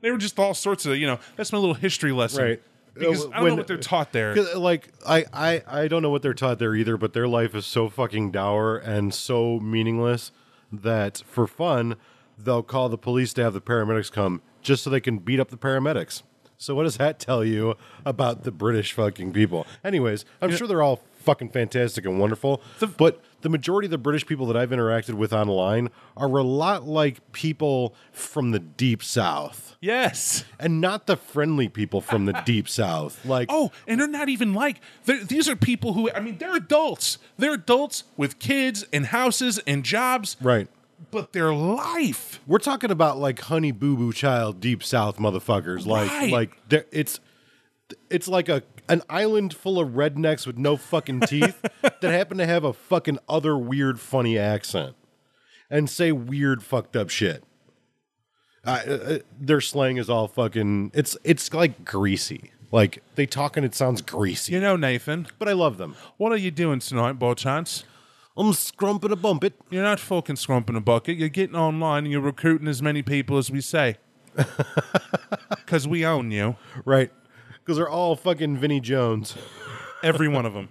They were just all sorts of you know. That's my little history lesson, Right. Because Uh, I don't know what they're taught there. Like I, I, I don't know what they're taught there either, but their life is so fucking dour and so meaningless that for fun they'll call the police to have the paramedics come just so they can beat up the paramedics. So what does that tell you about the British fucking people? Anyways, I'm sure they're all fucking fantastic and wonderful, but the majority of the British people that I've interacted with online are a lot like people from the deep south Yes. and not the friendly people from the (laughs) deep south. Like Oh, and they're not even like they're, these are people who I mean they're adults. They're adults with kids and houses and jobs, right. But their life. We're talking about like honey boo boo child deep south motherfuckers. Like Right. like it's it's like a an island full of rednecks with no fucking teeth (laughs) that happen to have a fucking other weird funny accent and say weird fucked up shit. Uh, uh, their slang is all fucking it's it's like greasy. Like they talk and it sounds greasy. You know, Nathan, But I love them. what are you doing tonight, by chance? I'm scrumping a bump it. You're not fucking scrumping a bucket. You're getting online and you're recruiting as many people as we say. (laughs) Because we own you, Right. Because they're all fucking Vinnie Jones. every one of (laughs) them.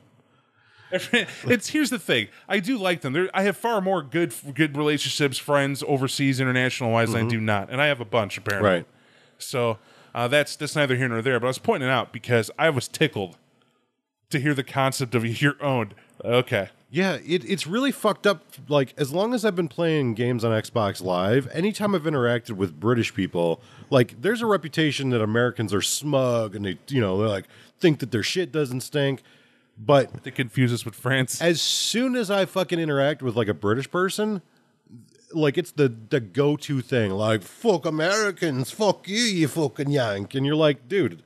It's here's the thing. I do like them. I have far more good good relationships, friends overseas, international wise, than I do not, and I have a bunch apparently. Right. So uh, that's that's neither here nor there. But I was pointing it out because I was tickled to hear the concept of your owned. Okay, Yeah, it, it's really fucked up. Like, as long as I've been playing games on Xbox Live, anytime I've interacted with British people, like, there's a reputation that Americans are smug and they, you know, they like think that their shit doesn't stink. But they confuse us with France. as soon as I fucking interact with like a British person, like it's the the go to thing. Like fuck Americans, fuck you, you fucking yank, and you're like, dude,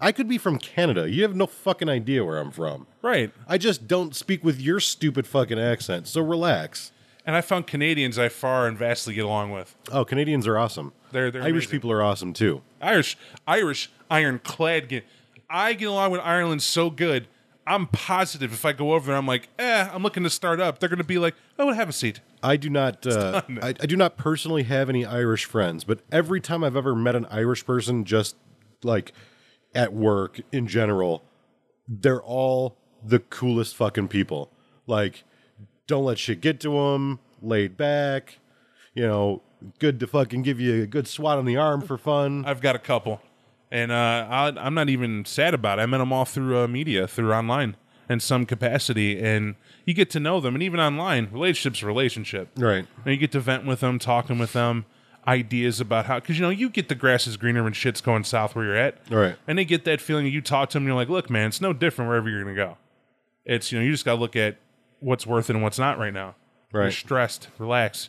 I could be from Canada. You have no fucking idea where I'm from. right. I just don't speak with your stupid fucking accent. So relax. And I found Canadians I far and vastly get along with. Oh, Canadians are awesome. They're- they're Irish amazing. people are awesome too. Irish, Irish, ironclad. Get, I get along with Ireland so good. I'm positive if I go over there, I'm like, eh, I'm looking to start up. They're going to be like, oh, have a seat. I do not. (laughs) Uh, I, I do not personally have any Irish friends, but every time I've ever met an Irish person, just like at work in general, they're all the coolest fucking people. Like, don't let shit get to them. Laid back, you know, good to fucking give you a good swat on the arm for fun. I've got a couple, and uh, I, I'm not even sad about it. I met them all through uh, media, through online, in some capacity, and you get to know them. And even online, relationships, relationship, Right. And you get to vent with them, talking with them, ideas about how because you know you get the grass is greener when shit's going south where you're at, Right. And they get that feeling. You talk to them, and you're like, look, man, it's no different wherever you're gonna go. It's you know you just got to look at what's worth it and what's not right now. Right, You're stressed, relax.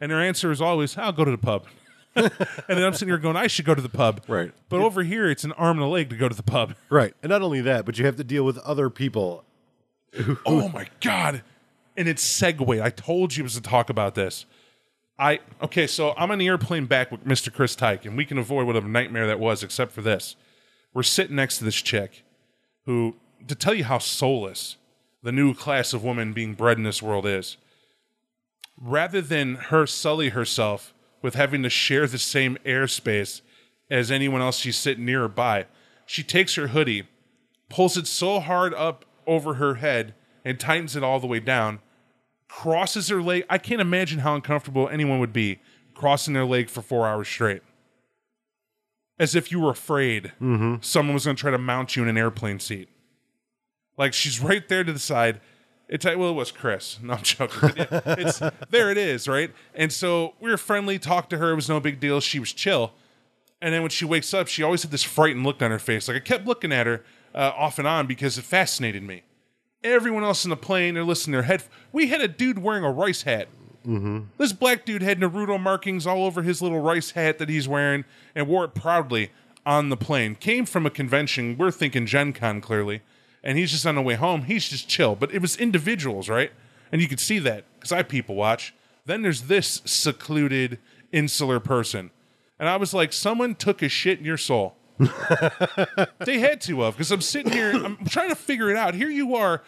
And their answer is always, I'll go to the pub. (laughs) and then I'm sitting here going, I should go to the pub. Right. But over here, it's an arm and a leg to go to the pub. (laughs) Right. And not only that, but you have to deal with other people. oh my God. And it's segue. I told you it was to talk about this. I okay, so I'm on the airplane back with Mr. Chris Tyke, and we can avoid whatever nightmare that was, except for this. We're sitting next to this chick who, to tell you how soulless the new class of woman being bred in this world is, rather than her sully herself with having to share the same airspace as anyone else she's sitting near or by, she takes her hoodie, pulls it so hard up over her head, and tightens it all the way down, crosses her leg. I can't imagine how uncomfortable anyone would be crossing their leg for four hours straight. As if you were afraid someone was going to try to mount you in an airplane seat. Like she's right there to the side. It's well, it was Chris. (laughs) No, I'm joking. It's there. It is right. And so we were friendly. Talked to her. It was no big deal. She was chill. And then when she wakes up, she always had this frightened look on her face. Like I kept looking at her uh, off and on because it fascinated me. Everyone else in the plane, they're listening to their head. We had a dude wearing a rice hat. Mm-hmm. This black dude had Naruto markings all over his little rice hat that he's wearing and wore it proudly on the plane. Came from a convention. We're thinking Gen Con clearly. And he's just on the way home. He's just chill. But it was individuals, right? And you could see that because I people watch. Then there's this secluded, insular person. And I was like, someone took a shit in your soul. (laughs) they had to have because I'm sitting here, I'm trying to figure it out. Here you are,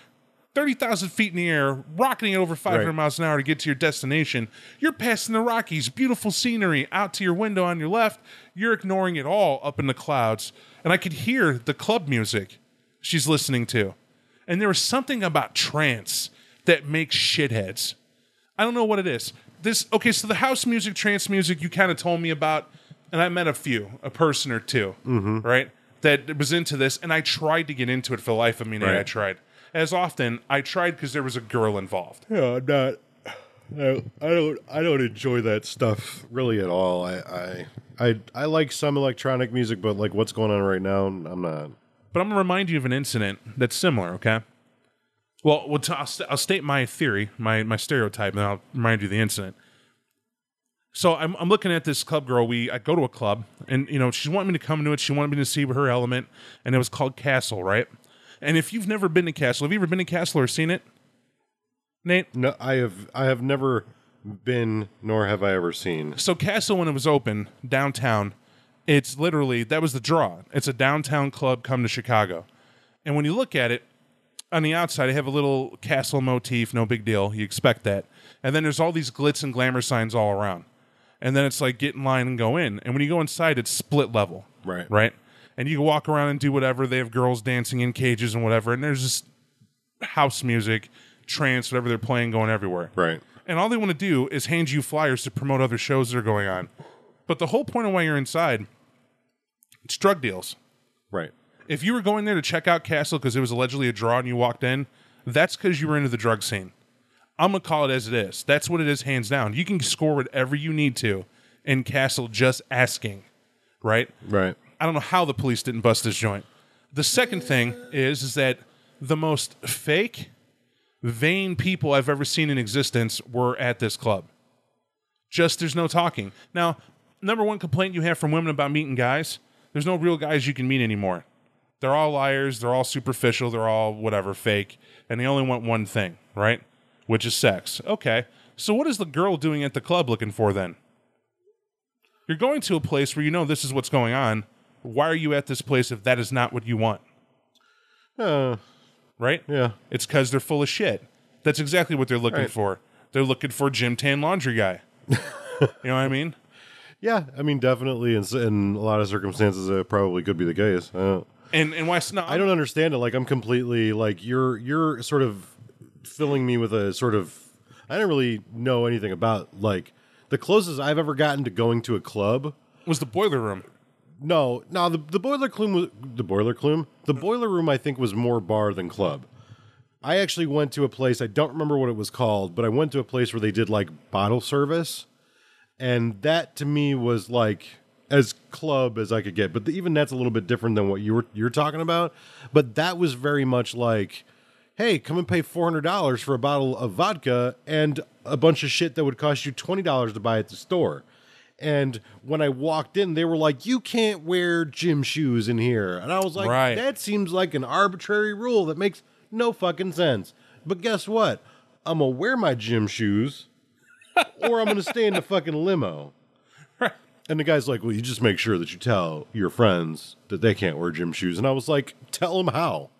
30,000 feet in the air, rocketing at over 500 Right. miles an hour to get to your destination. You're passing the Rockies, beautiful scenery out to your window on your left. You're ignoring it all up in the clouds. And I could hear the club music she's listening to. And there was something about trance that makes shitheads. I don't know what it is. This okay, so the house music, trance music, you kind of told me about, and I met a few, a person or 2 mm-hmm. right, that was into this, and I tried to get into it for the life of me. Nate, I tried. As often, I tried because there was a girl involved. Yeah, I'm not. I, I don't. I don't enjoy that stuff really at all. I, I, I, I like some electronic music, but like what's going on right now, I'm not. But I'm gonna remind you of an incident that's similar. Okay. Well, well t- I'll, st- I'll state my theory, my my stereotype, and I'll remind you of the incident. So I'm, I'm looking at this club girl. We I go to a club, and you know she's wanting me to come to it. She wanted me to see her element, and it was called Castle, right? And if you've never been to Castle, have you ever been to Castle or seen it, Nate? No, I have. I have never been, nor have I ever seen. So Castle, when it was open downtown, it's literally that was the draw. It's a downtown club come to Chicago, and when you look at it on the outside, they have a little castle motif. No big deal. You expect that, and then there's all these glitz and glamour signs all around, and then it's like get in line and go in. And when you go inside, it's split level, Right. Right, and you can walk around and do whatever. They have girls dancing in cages and whatever, and there's just house music, trance, whatever they're playing, going everywhere Right. and all they want to do is hand you flyers to promote other shows that are going on. But the whole point of why you're inside, it's drug deals. Right. If you were going there to check out Castle because it was allegedly a draw and you walked in, that's because you were into the drug scene. I'm gonna call it as it is. That's what it is, hands down. You can score whatever you need to in Castle just asking, right? Right. I don't know how the police didn't bust this joint. The second thing is is that the most fake, vain people I've ever seen in existence were at this club. Just there's no talking. Now, number one complaint you have from women about meeting guys, there's no real guys you can meet anymore. They're all liars, they're all superficial, they're all whatever, fake, and they only want one thing, right? Which is sex. Okay. So what is the girl doing at the club looking for then? You're going to a place where you know this is what's going on. Why are you at this place if that is not what you want? Uh, Right? yeah. It's because they're full of shit. That's exactly what they're looking Right. for. They're looking for gym Tan laundry guy. (laughs) you know what I mean? Yeah, I mean, definitely, in, in a lot of circumstances, it probably could be the case. And and why? Not, I don't understand it. Like, I'm completely like you're you're sort of filling me with a sort of. I don't really know anything about like the closest I've ever gotten to going to a club. was the boiler room. No, no, the the boiler clum was the boiler clum. The boiler room, I think, was more bar than club. I actually went to a place. I don't remember what it was called, but I went to a place where they did like bottle service, and that to me was like as club as I could get. But even that's a little bit different than what you were you're talking about. But that was very much like, hey, come and pay four hundred dollars for a bottle of vodka and a bunch of shit that would cost you twenty dollars to buy at the store. And when I walked in, they were like, "You can't wear gym shoes in here," and I was like, Right. "That seems like an arbitrary rule that makes no fucking sense." But guess what? I'm gonna wear my gym shoes, (laughs) or I'm gonna stay in the fucking limo. And the guy's like, "Well, you just make sure that you tell your friends that they can't wear gym shoes." And I was like, "Tell them how?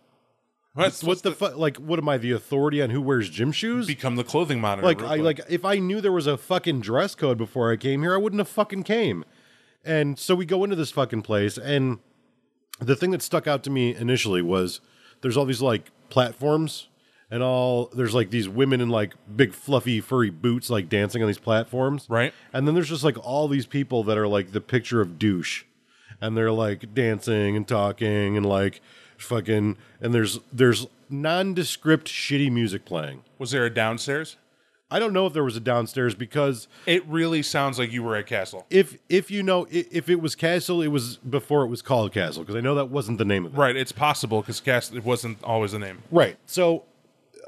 What's, What the fuck? Like, what am I the authority on who wears gym shoes?" become the clothing monitor? like I like if I knew there was a fucking dress code before I came here, I wouldn't have fucking came. And so we go into this fucking place, and the thing that stuck out to me initially was there's all these like platforms, and all there's like these women in like big fluffy furry boots like dancing on these platforms, Right. And then there's just like all these people that are like the picture of douche, and they're like dancing and talking and like fucking, and there's there's nondescript shitty music playing. was there a downstairs? I don't know if there was a downstairs because It really sounds like you were at Castle. if if you know if it was Castle, it was before it was called Castle because I know that wasn't the name of it. Right, it's possible because Castle it wasn't always the name. Right. So,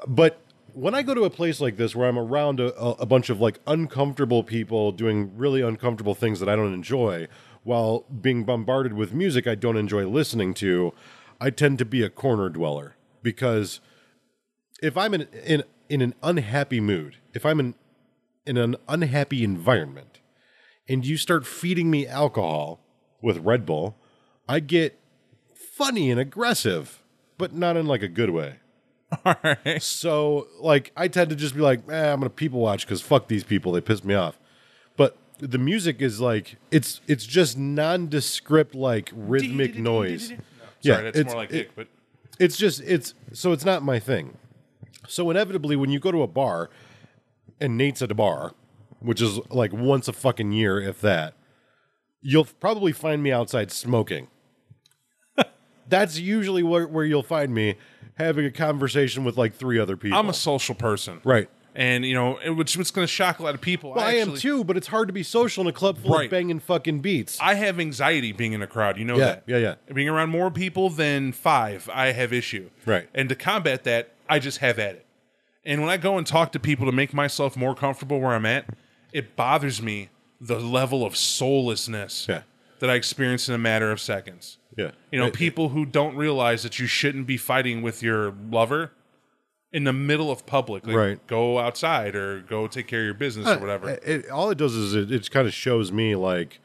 but when I go to a place like this where I'm around a, a, a bunch of like uncomfortable people doing really uncomfortable things that I don't enjoy, while being bombarded with music I don't enjoy listening to, I tend to be a corner dweller because if I'm in in in an unhappy mood, if I'm in in an unhappy environment, and you start feeding me alcohol with Red Bull, I get funny and aggressive, but not in like a good way. (laughs) All right. So, like, I tend to just be like, eh, I'm gonna people watch because fuck these people, they piss me off. But the music is like, it's it's just nondescript, like rhythmic (laughs) noise. Sorry, that's it's, more like it- Dick, but it's just it's so it's not my thing. So inevitably, when you go to a bar, and Nate's at a bar, which is like once a fucking year, if that, you'll probably find me outside smoking. (laughs) That's usually where, where you'll find me having a conversation with like three other people. I'm a social person. right. And you know, it- which what's going to shock a lot of people. Well, I, am too, but it's hard to be social in a club full Right. of banging fucking beats. I have anxiety being in a crowd. You know Yeah, that. yeah, yeah. Being around more people than five, I have issue. Right. And to combat that, I just have at it. And when I go and talk to people to make myself more comfortable where I'm at, it bothers me the level of soullessness Yeah. that I experience in a matter of seconds. yeah, You know, It- people who don't realize that you shouldn't be fighting with your lover in the middle of public. Like, Right. Go outside or go take care of your business or uh, whatever. It, it- all it does is it, it kind of shows me like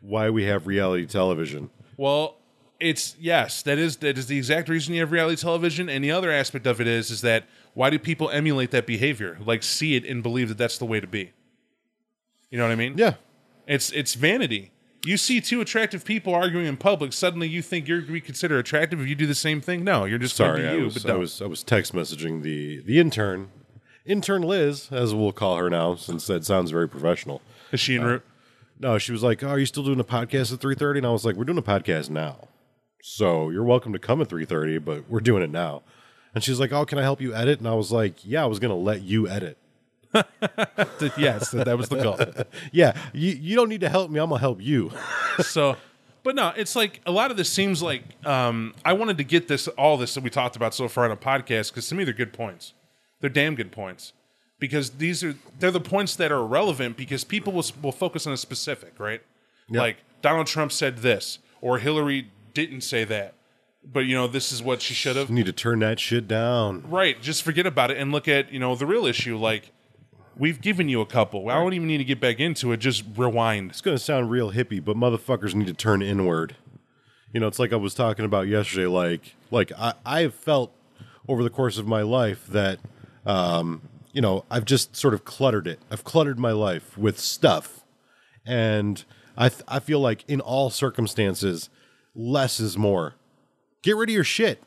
why we have reality television. Well, it's yes, that is that is the exact reason you have reality television. And the other aspect of it is is that why do people emulate that behavior? Like see it and believe that that's the way to be. You know what I mean? Yeah, It's it's vanity. You see two attractive people arguing in public, suddenly you think you're going to be considered attractive if you do the same thing. No, you're just sorry, to I you. was, but I was I was text messaging the the intern, intern Liz, as we'll call her now, since that sounds very professional. Is she en uh, route? No, she was like, oh, "Are you still doing a podcast at 3.30? And I was like, "We're doing a podcast now, so you're welcome to come at 3.30, but we're doing it now." And she's like, "Oh, can I help you edit?" And I was like, "Yeah, I was gonna let you edit." (laughs) yes, that, was the goal. (laughs) Yeah, you you don't need to help me. I'm gonna help you. (laughs) so but no it's like a lot of this seems like um, i wanted to get this all this that we talked about so far on a podcast because to me they're good points they're damn good points because these are they're the points that are relevant because people will, will focus on a specific right like donald trump said this or hillary didn't say that but you know this is what she should have need to turn that shit down. right just forget about it and look at you know the real issue like we've given you a couple i don't even need to get back into it just rewind It's gonna sound real hippie, but motherfuckers need to turn inward. You know, it's like I was talking about yesterday. Like, like I, I've felt over the course of my life that, um, you know, I've just sort of cluttered it. I've cluttered my life with stuff, and I, th- I feel like in all circumstances, less is more. Get rid of your shit.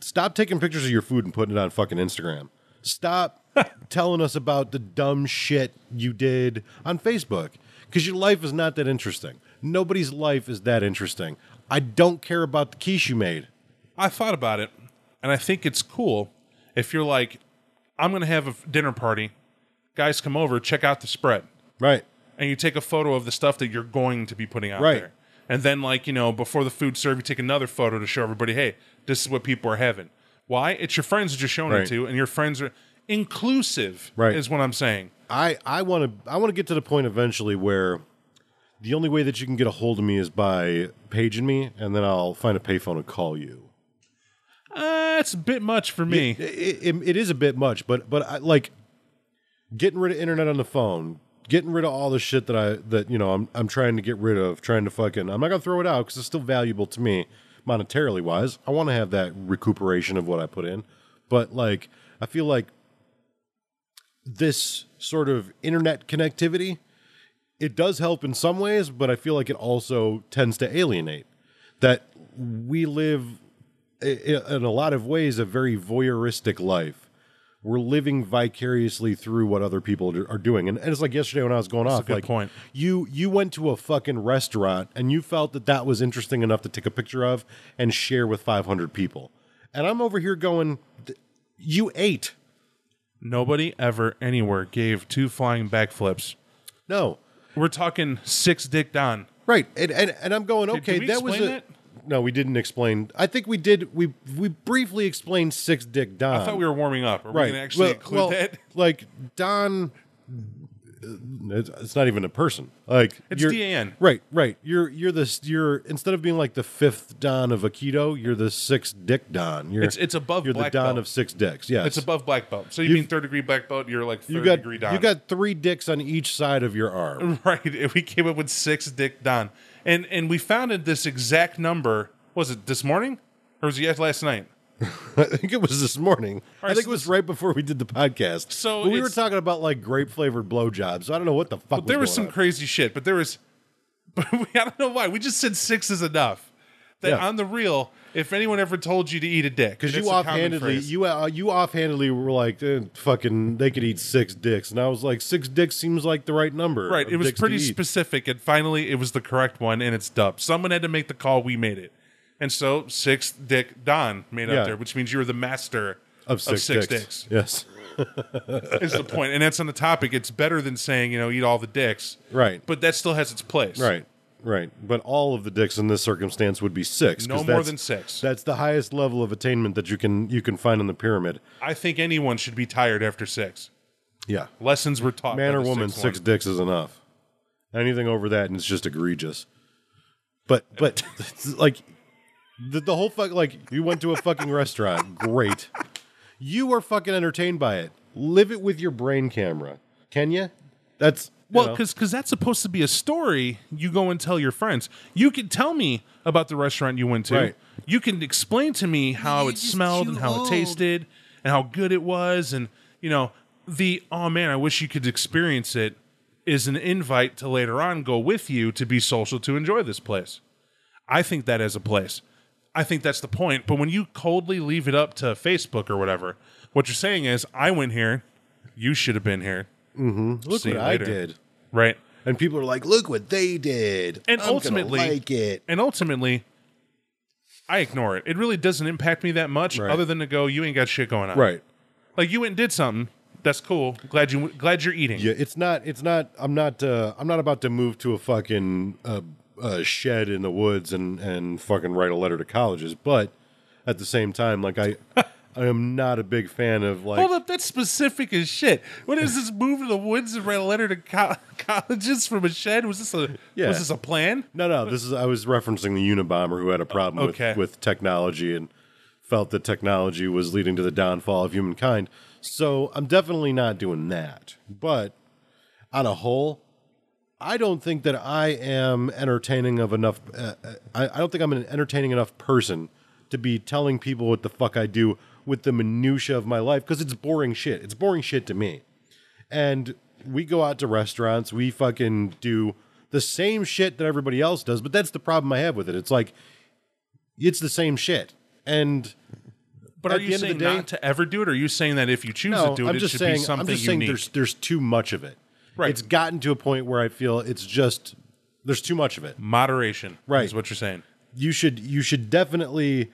Stop taking pictures of your food and putting it on fucking Instagram. Stop telling us about the dumb shit you did on Facebook because your life is not that interesting. Nobody's life is that interesting. I don't care about the quiche you made. I thought about it, and I think it's cool if you're like, I'm going to have a dinner party. Guys, come over, check out the spread. Right. and you take a photo of the stuff that you're going to be putting out Right. there. And then, like, you know, before the food serve, you take another photo to show everybody, hey, this is what people are having. Why? It's your friends that you're showing Right. it to, and your friends are inclusive, Right. is what I'm saying. I I want to I want to get to the point eventually where the only way that you can get a hold of me is by paging me, and then I'll find a payphone and call you. Uh, it's a bit much for me. It, it, it is a bit much, but but I, like getting rid of internet on the phone, getting rid of all the shit that I that you know I'm I'm trying to get rid of, trying to fucking. I'm not gonna throw it out because it's still valuable to me monetarily wise. I want to have that recuperation of what I put in, but like I feel like this sort of internet connectivity it does help in some ways, but I feel like it also tends to alienate. That we live in a lot of ways a very voyeuristic life. We're living vicariously through what other people are doing, and, and it's like yesterday when I was going off. good like point. you you went to a fucking restaurant and you felt that that was interesting enough to take a picture of and share with 500 people, and I'm over here going, you ate. Nobody ever anywhere gave two flying backflips. No, We're talking six Dick Don. Right, and and, and I'm going okay. did we that was a, that? no, we didn't explain. I think we did. We we briefly explained six Dick Don. I thought we were warming up. Are we right. going to actually well, include well, that? Like Don, it's, it's not even a person. Like It's DAN. Right, right. You're you're this. You're instead of being like the fifth Don of Aikido, you're the sixth Dick Don. You're It's- it's above You're black the Don belt. of six dicks. Yes, It's above black belt. So you You've- mean third degree black belt? You're like third You got degree Don. you got three dicks on each side of your arm. (laughs) Right. We came up with six Dick Don. And and we founded this exact number. Was it this morning? Or was it last night? (laughs) I think it was this morning. I think so it was right before we did the podcast. So But we were talking about like grape flavored blowjobs. So I don't know what the fuck. But there was some on. crazy shit. But there was (laughs) but we, I don't know why. We just said six is enough. That Yeah. on the real, if anyone ever told you to eat a dick. because you offhandedly you uh, you offhandedly were like eh, fucking they could eat six dicks, and I was like six dicks seems like the right number. Right. It was pretty specific, and finally, it was the correct one, and it's dubbed. Someone had to make the call. We made it, and so six Dick Don made Yeah. up there, which means you were the master of six, six dicks. Yes, (laughs) Is the point, and that's on the topic. It's better than saying you know eat all the dicks, right, but that still has its place. right, right. But all of the dicks in this circumstance would be six. No more that's- than six. That's the highest level of attainment that you can you can find in the pyramid. I think anyone should be tired after six. Yeah, Lessons were taught. man by or the woman, sixth six one. dicks is enough. Anything over that, and it's just egregious. But but (laughs) like the, the whole fuck like you went to a fucking restaurant, great. You were fucking entertained by it. Live it with your brain camera, can you? That's Well, know. because that's supposed to be a story you go and tell your friends. You can tell me about the restaurant you went to. Right. You can explain to me how it smelled and how it tasted and how good it was. And, you know, the, oh man, I wish you could experience it is an invite to later on go with you to be social to enjoy this place. I think that has a place. I think that's the point. But when you coldly leave it up to Facebook or whatever, what you're saying is, I went here, you should have been here. look see what I did. Right. And people are like, look what they did. And I'm ultimately, like it. And ultimately, I ignore it. It really doesn't impact me that much, Right. other than to go, you ain't got shit going on. Right. Like you went and did something. That's cool. Glad you glad you're eating. Yeah, it's not. It's not. I'm not. Uh, I'm not about to move to a fucking uh, uh, shed in the woods and and fucking write a letter to colleges. But at the same time, like I, (laughs) I am not a big fan of like. Hold up, that's specific as shit. What is this? Move to the woods and write a letter to co- colleges from a shed? Was this a Yeah. was this a plan? No, no. This is. I was referencing the Unabomber who had a problem Okay. with with technology and felt that technology was leading to the downfall of humankind. So I'm definitely not doing that. But on a whole, I don't think that I am entertaining of enough. Uh, uh, I, I don't think I'm an entertaining enough person to be telling people what the fuck I do with the minutia of my life because it's boring shit. It's boring shit to me. And we go out to restaurants, we fucking do the same shit that everybody else does, but that's the problem I have with it. It's like it's the same shit. And But At are the you end of the saying day- not to ever do it, or are you saying that if you choose no, to do it, I'm it should saying. be something I'm just saying unique? there's there's too much of it. Right. It's gotten to a point where I feel it's just there's too much of it. Moderation, Right. Is what you're saying. you should you should definitely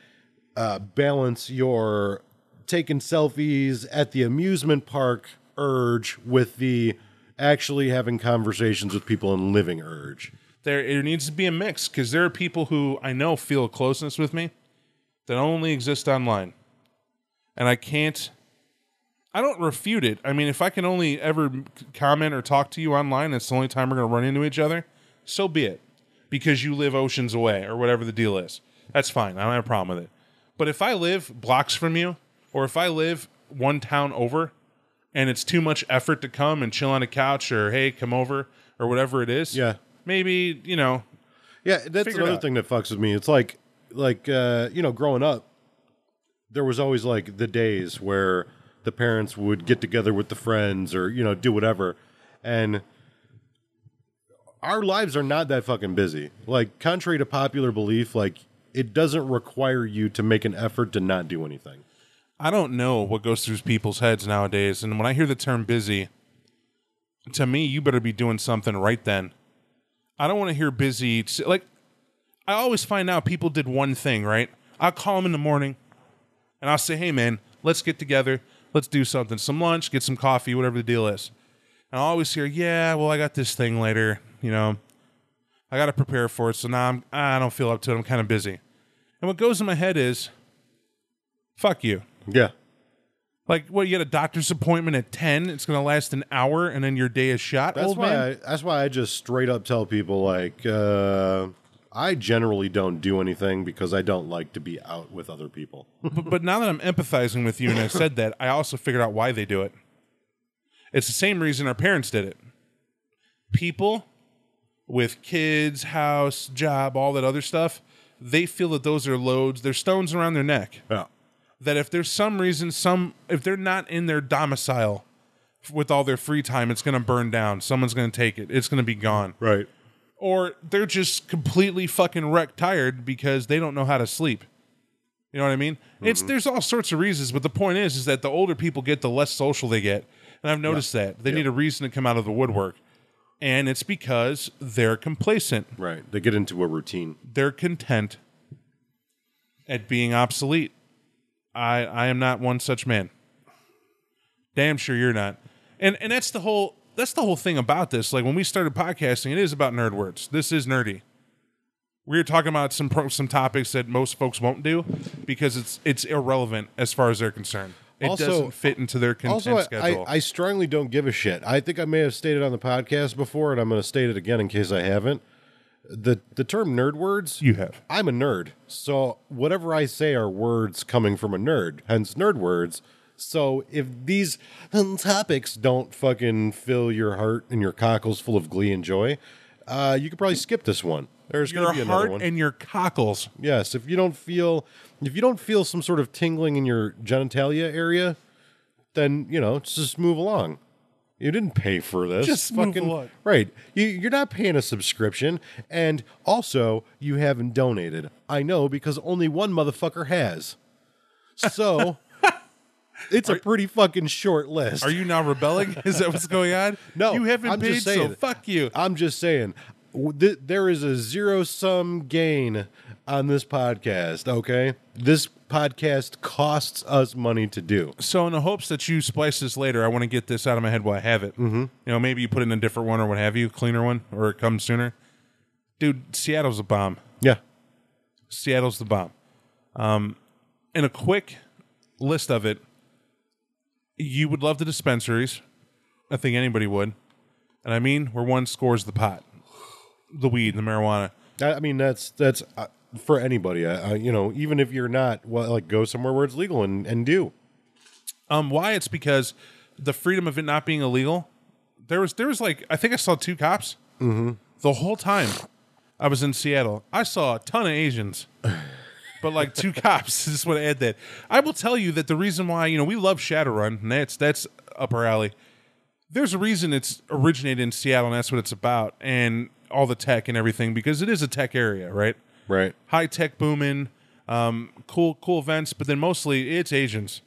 uh, balance your taking selfies at the amusement park urge with the actually having conversations with people and living urge. There, it needs to be a mix because there are people who I know feel closeness with me that only exist online, and I can't. I don't refute it. I mean, if I can only ever comment or talk to you online, it's the only time we're going to run into each other. So be it, because you live oceans away or whatever the deal is. That's fine. I don't have a problem with it. But if I live blocks from you, or if I live one town over, and it's too much effort to come and chill on a couch, or hey, come over, or whatever it is, Yeah. maybe you know Yeah, that's Figure it another out. thing that fucks with me. It's like like uh, you know, growing up, there was always like the days where the parents would get together with the friends or you know do whatever, and our lives are not that fucking busy. Like contrary to popular belief, like it doesn't require you to make an effort to not do anything. I don't know what goes through people's heads nowadays. And when I hear the term busy, to me, you better be doing something right then. I don't want to hear busy. Like, I always find out people did one thing, right? I'll call them in the morning and I'll say, hey, man, let's get together. Let's do something. Some lunch, get some coffee, whatever the deal is. And I'll always hear, yeah, well, I got this thing later. You know, I got to prepare for it. So now I'm, I don't feel up to it. I'm kind of busy. And what goes in my head is, fuck you. Yeah, Like, what? You get a doctor's appointment at ten. It's going to last an hour, and then your day is shot. that's old why. man. I, that's why I just straight up tell people like uh, I generally don't do anything because I don't like to be out with other people. but, (laughs) but now that I'm empathizing with you, and I said that, I also figured out why they do it. It's the same reason our parents did it. People with kids, house, job, all that other stuff, they feel that those are loads. They're stones around their neck. yeah. that if there's some reason some if they're not in their domicile with all their free time it's going to burn down someone's going to take it it's going to be gone Right. Or they're just completely fucking wrecked tired because they don't know how to sleep you know what i mean it's mm-hmm. there's all sorts of reasons but the point is is that the older people get the less social they get and i've noticed that they need a reason to come out of the woodwork and it's because they're complacent Right. They get into a routine. they're content at being obsolete. I I am not one such man. Damn sure you're not. And and that's the whole that's the whole thing about this. Like when we started podcasting, it is about nerd words. This is nerdy. We are talking about some pro, some topics that most folks won't do because it's it's irrelevant as far as they're concerned. It Also- doesn't fit into their content Also, I, schedule. I, I strongly don't give a shit. I think I may have stated on the podcast before, and I'm going to state it again in case I haven't. The the term nerd words. you have. I'm a nerd, so whatever I say are words coming from a nerd, hence nerd words. So if these topics don't fucking fill your heart and your cockles full of glee and joy, uh, you could probably skip this one. There's going to be another heart one. and your cockles. Yes, if you don't feel if you don't feel some sort of tingling in your genitalia area, then you know just move along. You didn't pay for this. Just move fucking along. right. You, you're not paying a subscription, and also you haven't donated. I know because only one motherfucker has. So (laughs) it's a pretty fucking short list. Are you now rebelling? Is that what's going on? (laughs) No, you haven't I'm paid, so fuck you. I'm just saying, th- there is a zero sum gain on this podcast. Okay, this podcast costs us money to do. So, in the hopes that you splice this later, I want to get this out of my head while I have it. Mm-hmm. You know, maybe you put it in a different one or what have you, cleaner one, or it comes sooner. Dude, Seattle's a bomb. Yeah, Seattle's the bomb. Um, in a quick list of it, you would love the dispensaries. I think anybody would. And I mean, where one scores the pot, the weed, the marijuana. I, I mean that's that's uh, for anybody. I, I, you know, even if you're not, well, like go somewhere where it's legal and and do. Um, why? It's because the freedom of it not being illegal. There was there was like I think I saw two cops The whole time I was in Seattle, I saw a ton of Asians. (laughs) But like two (laughs) cops, (laughs) just want to add that. I will tell you that the reason why you know we love Shadowrun, and that's that's up our alley. There's a reason it's originated in Seattle, and that's what it's about, and all the tech and everything, because it is a tech area, right? Right. High tech booming, um, cool cool events, but then mostly it's Asians.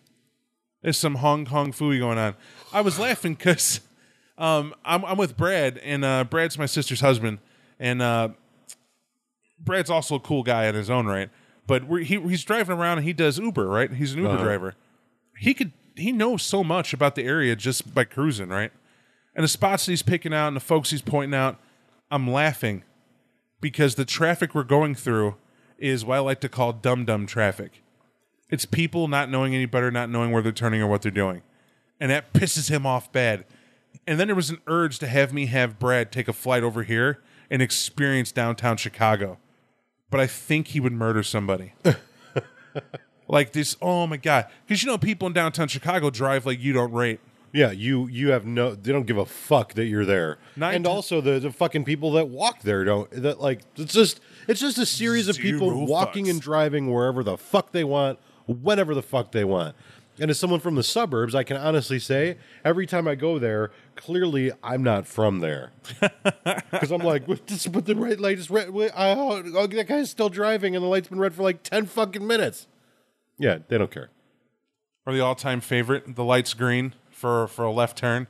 There's some Hong Kong Phooey going on. I was laughing because um, I'm, I'm with Brad, and uh, Brad's my sister's husband, and uh, Brad's also a cool guy in his own right. But we're, he, he's driving around and he does Uber, right? He's an Uber uh-huh. driver. He could he knows so much about the area just by cruising, right? And the spots he's picking out and the folks he's pointing out, I'm laughing because the traffic we're going through is what I like to call dumb dumb traffic. It's people not knowing any better, not knowing where they're turning or what they're doing. And that pisses him off bad. And then there was an urge to have me have Brad take a flight over here and experience downtown Chicago. But I think he would murder somebody. (laughs) like this, oh my God. Because you know, people in downtown Chicago drive like you don't rate. Yeah, you you have no they don't give a fuck that you're there. Nine and also the, the fucking people that walk there don't that like it's just it's just a series of people Zero walking fucks. and driving wherever the fuck they want, whenever the fuck they want. And as someone from the suburbs, I can honestly say every time I go there, clearly I'm not from there. (laughs) Because I'm like, "What, just put the right light is red. I, oh, oh, that guy's still driving, and the light's been red for like ten fucking minutes. Yeah, they don't care. Or the all time favorite, the light's green for, for a left turn.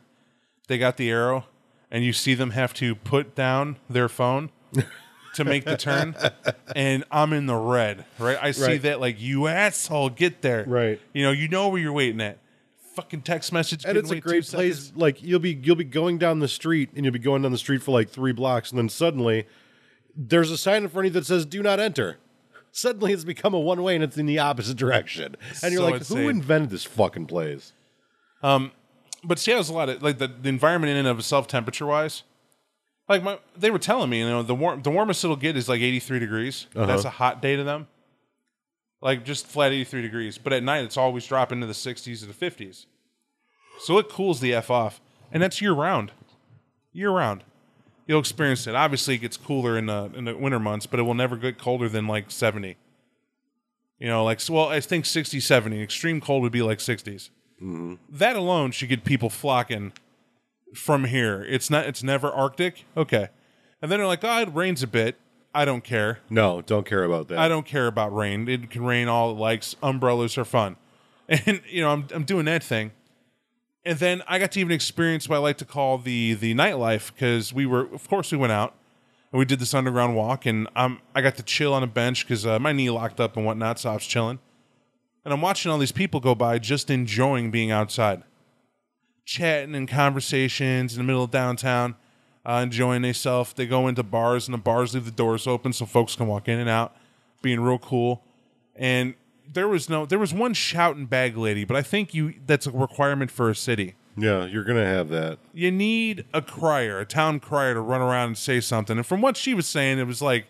They got the arrow, and you see them have to put down their phone (laughs) to make the turn. (laughs) And I'm in the red, right? I see Right. that, like, you asshole, get there. Right. You know, you know where you're waiting at. Fucking text message. and couldn't it's a wait great place. seconds. Like you'll be you'll be going down the street and you'll be going down the street for like three blocks, and then suddenly there's a sign in front of you that says "Do not enter." Suddenly, it's become a one way and it's in the opposite direction, and you're So like, insane. "Who invented this fucking place?" Um, but Seattle's a lot of like the, the environment in and of itself, temperature wise. Like my, they were telling me, you know, the warm, the warmest it'll get is like eighty three degrees. Uh-huh. That's a hot day to them. Like just flat eighty three degrees, but at night it's always dropping into the sixties or the fifties. So it cools the f off, and that's year round. Year round, you'll experience it. Obviously, it gets cooler in the in the winter months, but it will never get colder than like seventy. You know, like well, I think 60, 70. Extreme cold would be like 60s mm-hmm. that alone should get people flocking from here. It's not. It's never Arctic. Okay, and then they're like, "Oh, it rains a bit. I don't care. No, don't care about that. I don't care about rain. It can rain all it likes. Umbrellas are fun." (laughs) And you know, I'm I'm doing that thing. And then I got to even experience what I like to call the the nightlife because we were, of course, we went out and we did this underground walk, and um, I got to chill on a bench because uh, my knee locked up and whatnot, so I was chilling. And I'm watching all these people go by, just enjoying being outside, chatting and conversations in the middle of downtown, uh, enjoying themselves. They go into bars, and the bars leave the doors open so folks can walk in and out, being real cool. And there was no, there was one shouting bag lady, but I think you that's a requirement for a city. Yeah, you're gonna have that. You need a crier, a town crier, to run around and say something. And from what she was saying, it was like,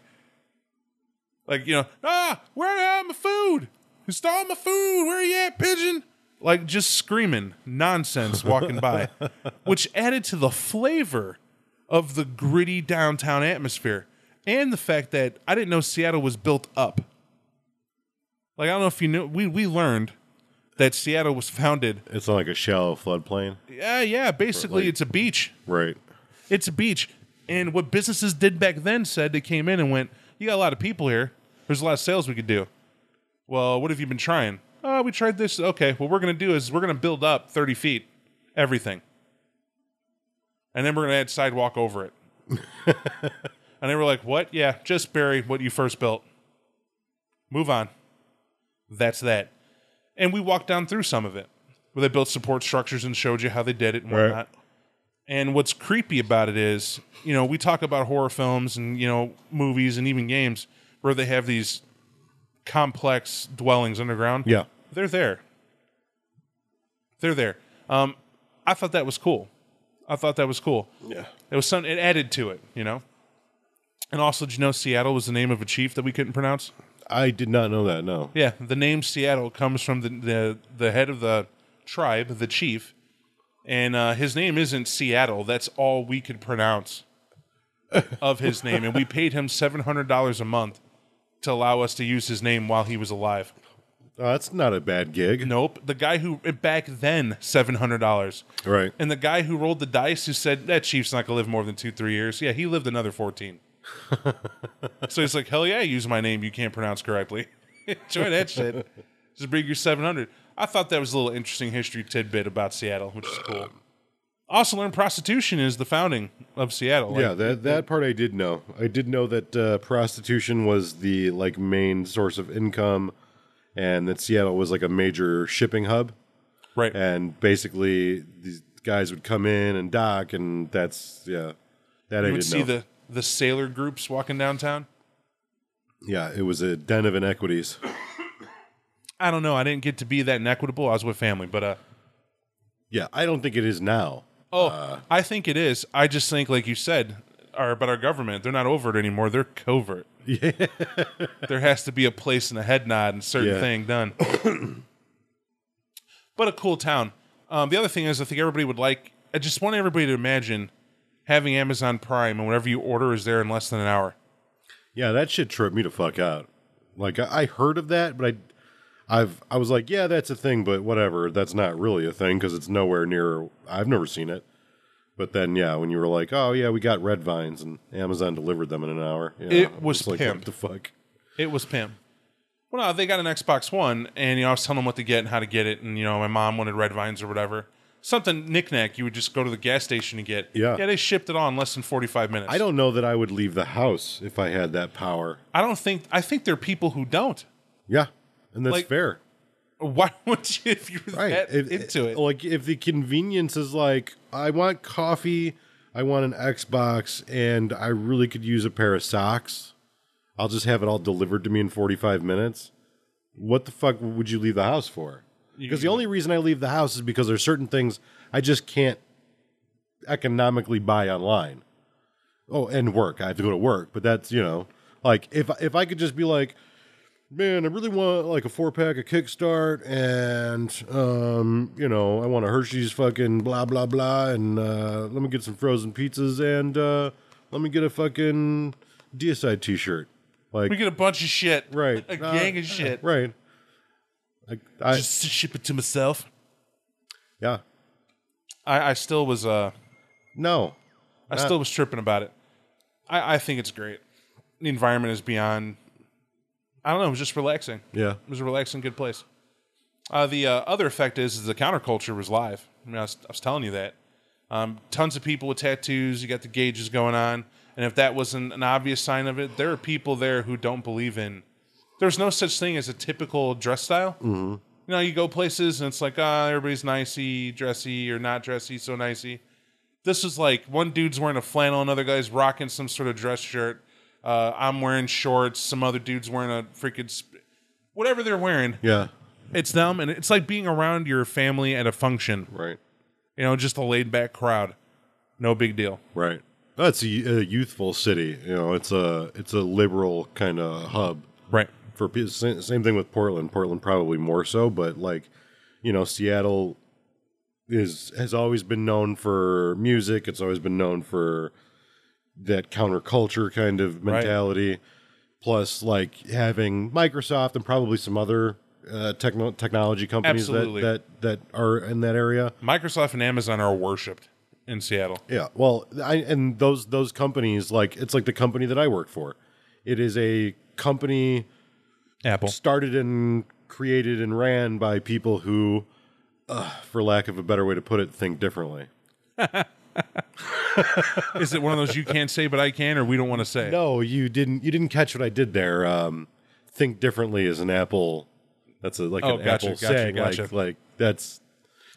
like you know, ah, where are my food? Who stole my food? Where are you at, pigeon? Like just screaming nonsense walking by, (laughs) which added to the flavor of the gritty downtown atmosphere and the fact that I didn't know Seattle was built up. Like I don't know if you knew, we we learned that Seattle was founded. It's not like a shallow floodplain, Yeah, yeah. Basically, like- it's a beach. right? It's a beach. And what businesses did back then said they came in and went, You got a lot of people here. There's a lot of sales we could do. Well, what have you been trying? Oh, we tried this. Okay, what we're going to do is we're going to build up 30 feet, everything. And then we're going to add sidewalk over it. (laughs) and they were like, What? Yeah, just bury what you first built. Move on. That's that. And we walked down through some of it where they built support structures and showed you how they did it and Right. whatnot. And what's creepy about it is, you know, we talk about horror films and, you know, movies and even games where they have these complex dwellings underground. Yeah, They're there. They're there. Um, I thought that was cool. I thought that was cool. yeah. It was some. It added to it, you know. And also, did you know Seattle was the name of a chief that we couldn't pronounce? I did not know that. No. Yeah, the name Seattle comes from the the, the head of the tribe, the chief, and uh, his name isn't Seattle. That's all we could pronounce. of his name, and we paid him seven hundred dollars a month to allow us to use his name while he was alive. Oh, that's not a bad gig. Nope, the guy who eh, back then seven hundred dollars, Right. and the guy who rolled the dice who said that Chief's not gonna live more than two three years. Yeah, he lived another fourteen. (laughs) so he's like, hell yeah, use my name you can't pronounce correctly. (laughs) Enjoy that shit. (laughs) Just bring your seven hundred. I thought that was a little interesting history tidbit about Seattle, which is cool. Also learned prostitution is the founding of Seattle. Like, yeah, that that part I did know. I did know that uh, prostitution was the like main source of income, and that Seattle was like a major shipping hub. right. And basically, these guys would come in and dock, and that's yeah, that I you would did you see know. the the sailor groups walking downtown. yeah, it was a den of inequities. I don't know. I didn't get to be that inequitable. I was with family, but uh, Yeah, I don't think it is now. Oh, I think it is. I just think, like you said, our about our government, they're not overt anymore. They're covert. Yeah. there has to be a place and a head nod and certain Yeah. thing done. (coughs) but a cool town. Um, the other thing is, I think everybody would like. I just want everybody to imagine having Amazon Prime and whatever you order is there in less than an hour. Yeah, that shit tripped me to fuck out. Like I, I heard of that, but I, I've I was like, yeah, that's a thing, but whatever. That's not really a thing because it's nowhere near. I've never seen it. But then, yeah, when you were like, oh yeah, we got red vines and Amazon delivered them in an hour. It was like, pimped. what the fuck? It was Pim. Well, no, they got an Xbox One, and you know, I was telling them what to get and how to get it, and you know, my mom wanted red vines or whatever. Something knickknack you would just go to the gas station and get. Yeah. yeah, they shipped it on less than forty five minutes. I don't know that I would leave the house if I had that power. I don't think. I think there are people who don't. Yeah, and that's Like- fair. Why (laughs) would you if you're right that If- into it? like if the convenience is like i want coffee i want an xbox and i really could use a pair of socks i'll just have it all delivered to me in 45 minutes what the fuck would you leave the house for because the only reason i leave the house is because there's certain things i just can't economically buy online oh and work i have to go to work but that's you know like if if i could just be like man, I really want like a four pack of Kickstart, and um, you know, I want a Hershey's fucking blah blah blah, and uh, let me get some frozen pizzas, and uh, let me get a fucking DSI T-shirt, like we get a bunch of shit, right, A uh, gang of shit. right. Like I, Just ship it to myself. yeah, I, I still was. Uh, no, I still was tripping about it. I, I think it's great. The environment is beyond. I don't know. It was just relaxing. yeah, It was a relaxing, good place. Uh, the uh, other effect is, is the counterculture was live. I mean, I was, I was telling you that. Um, tons of people with tattoos. You got the gauges going on, and if that wasn't an obvious sign of it, there are people there who don't believe in. There's no such thing as a typical dress style. Mm-hmm. You know, you go places and it's like, ah, everybody's nicey, dressy, or not dressy, so nicey. This is like one dude's wearing a flannel, another guy's rocking some sort of dress shirt. Uh, I'm wearing shorts. Some other dude's wearing a freaking sp- whatever they're wearing. yeah, It's them, and it's like being around your family at a function. right, You know, just a laid back crowd. No big deal. right. That's a, a youthful city. You know, it's a it's a liberal kind of hub. Right. for pe- same same thing with Portland. Portland probably more so, but like you know, Seattle is has always been known for music. It's always been known for that counterculture kind of Right. mentality. Plus, like having Microsoft and probably some other uh, techno- technology companies that, that that are in that area. Microsoft and Amazon are worshipped in Seattle. Yeah, well, I and those those companies like it's like the company that I work for. It is a company Apple. started and created and ran by people who, uh, for lack of a better way to put it, think differently. (laughs) (laughs) Is it one of those you can't say but I can, or we don't want to say? No, you didn't. You didn't catch what I did there. Um, think differently is an Apple. That's a like Oh, an gotcha, Apple gotcha, saying. gotcha. Like like that's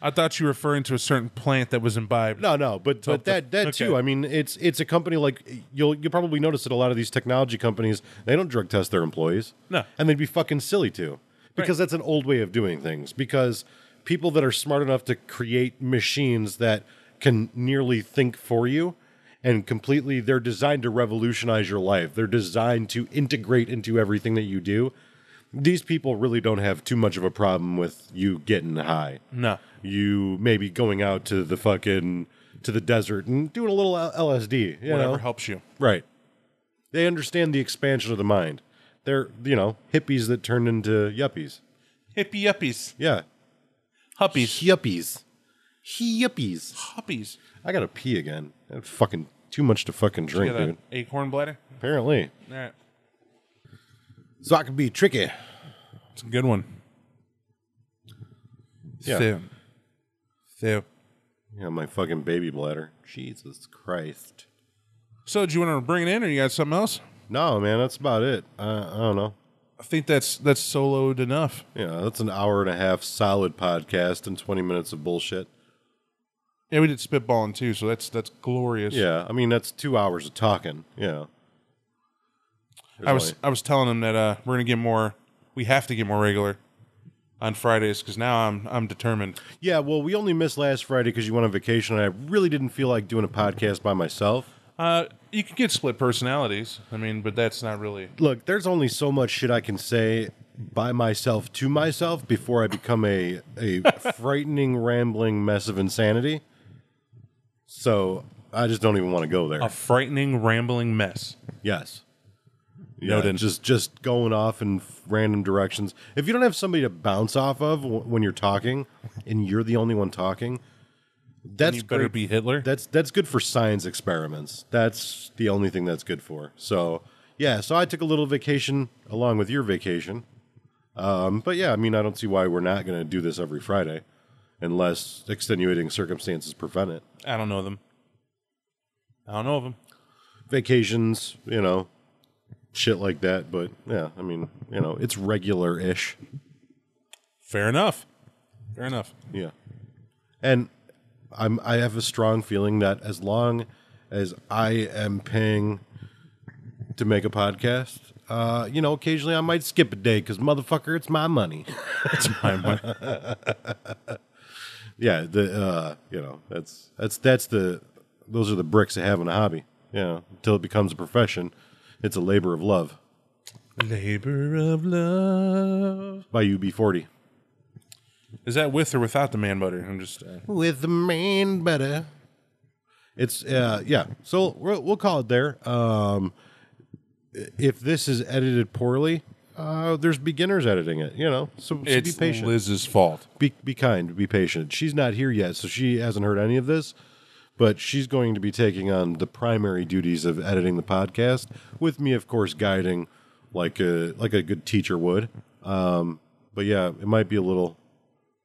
I thought you were referring to a certain plant that was imbibed. no no. But but that that okay. too. I mean, it's it's a company like you'll you'll probably notice that a lot of these technology companies they don't drug test their employees. No. and they'd be fucking silly to because that's an old way of doing things. Because people that are smart enough to create machines that can nearly think for you and completely they're designed to revolutionize your life. They're designed to integrate into everything that you do. These people really don't have too much of a problem with you getting high No. you maybe going out to the fucking to the desert and doing a little LSD. You Whatever know? helps you. Right. They understand the expansion of the mind. They're, you know, hippies that turned into yuppies. Hippie yuppies. Yeah. Huppies. Yuppies. Yuppies. Hoppies. I gotta pee again. I had fucking too much to fucking You drink, got dude. an acorn bladder? Apparently. All right. So I can be tricky. It's a good one. Yeah. Theo. Theo. Yeah, my fucking baby bladder. Jesus Christ. So, do you want to bring it in, or you got something else? No, man, that's about it. Uh, I don't know. I think that's that's soloed enough. Yeah, that's an hour and a half solid podcast and 20 minutes of bullshit. Yeah, we did spitballing too, so that's that's glorious. Yeah, I mean, that's two hours of talking. Yeah. I was I was telling him that uh, we're gonna get more. We have to get more regular on Fridays because now I'm I'm determined. Yeah, well, we only missed last Friday because you went on vacation, and I really didn't feel like doing a podcast by myself. Uh, you can get split personalities. I mean, but that's not really. Look, there's only so much shit I can say by myself to myself before I become a a (laughs) frightening, rambling mess of insanity. So I just don't even want to go there. A frightening, rambling mess. Yes. Yeah, Noted. just just going off in random directions. If you don't have somebody to bounce off of w- when you're talking, and you're the only one talking, that's you better great. be Hitler. That's that's good for science experiments. That's the only thing that's good for. So yeah, so I took a little vacation along with your vacation. Um, but yeah, I mean, I don't see why we're not going to do this every Friday, unless extenuating circumstances prevent it. I don't know them. I don't know of them. Vacations, you know, shit like that. But yeah, I mean, you know, it's regular ish. Fair enough. Fair enough. Yeah. And I'm I have a strong feeling that as long as I am paying to make a podcast, uh, you know, occasionally I might skip a day because motherfucker, it's my money. (laughs) It's my money. (laughs) yeah, the uh, you know, that's that's that's the those are the bricks of having a hobby. You know, until it becomes a profession, it's a labor of love. Labor of love. By UB40. Is that with or without the man butter? I'm just. Uh, with the man better. It's uh yeah. So we'll, we'll call it there. Um, if this is edited poorly, uh, there's beginners editing it. You know, so, so be it's patient. Liz's fault. Be be kind. Be patient. She's not here yet, so she hasn't heard any of this. But she's going to be taking on the primary duties of editing the podcast, with me, of course, guiding like a like a good teacher would. Um, but yeah, it might be a little,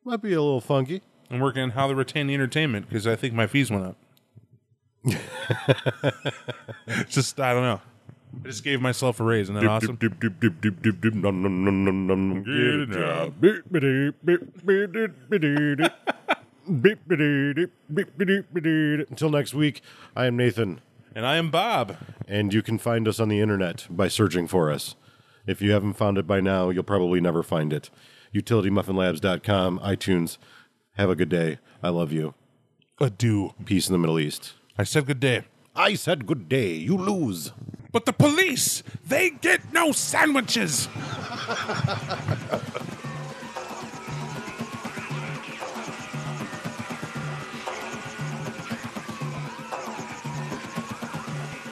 might be a little funky. I'm working on how to retain the entertainment because I think my fees went up. (laughs) Just I don't know. I just gave myself a raise, and then awesome. Get a job. Until next week, I am Nathan, And I am Bob. and you can find us on the internet by searching for us. If you haven't found it by now, you'll probably never find it. UtilityMuffinLabs.com, iTunes. Have a good day. I love you. Adieu. Peace in the Middle East. I said good day. I said good day. You lose. But the police, they get no sandwiches.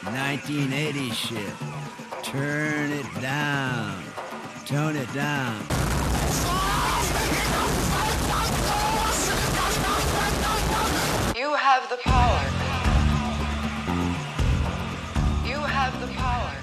Nineteen eighty shit. Turn it down. Tone it down. You have the power. have the power.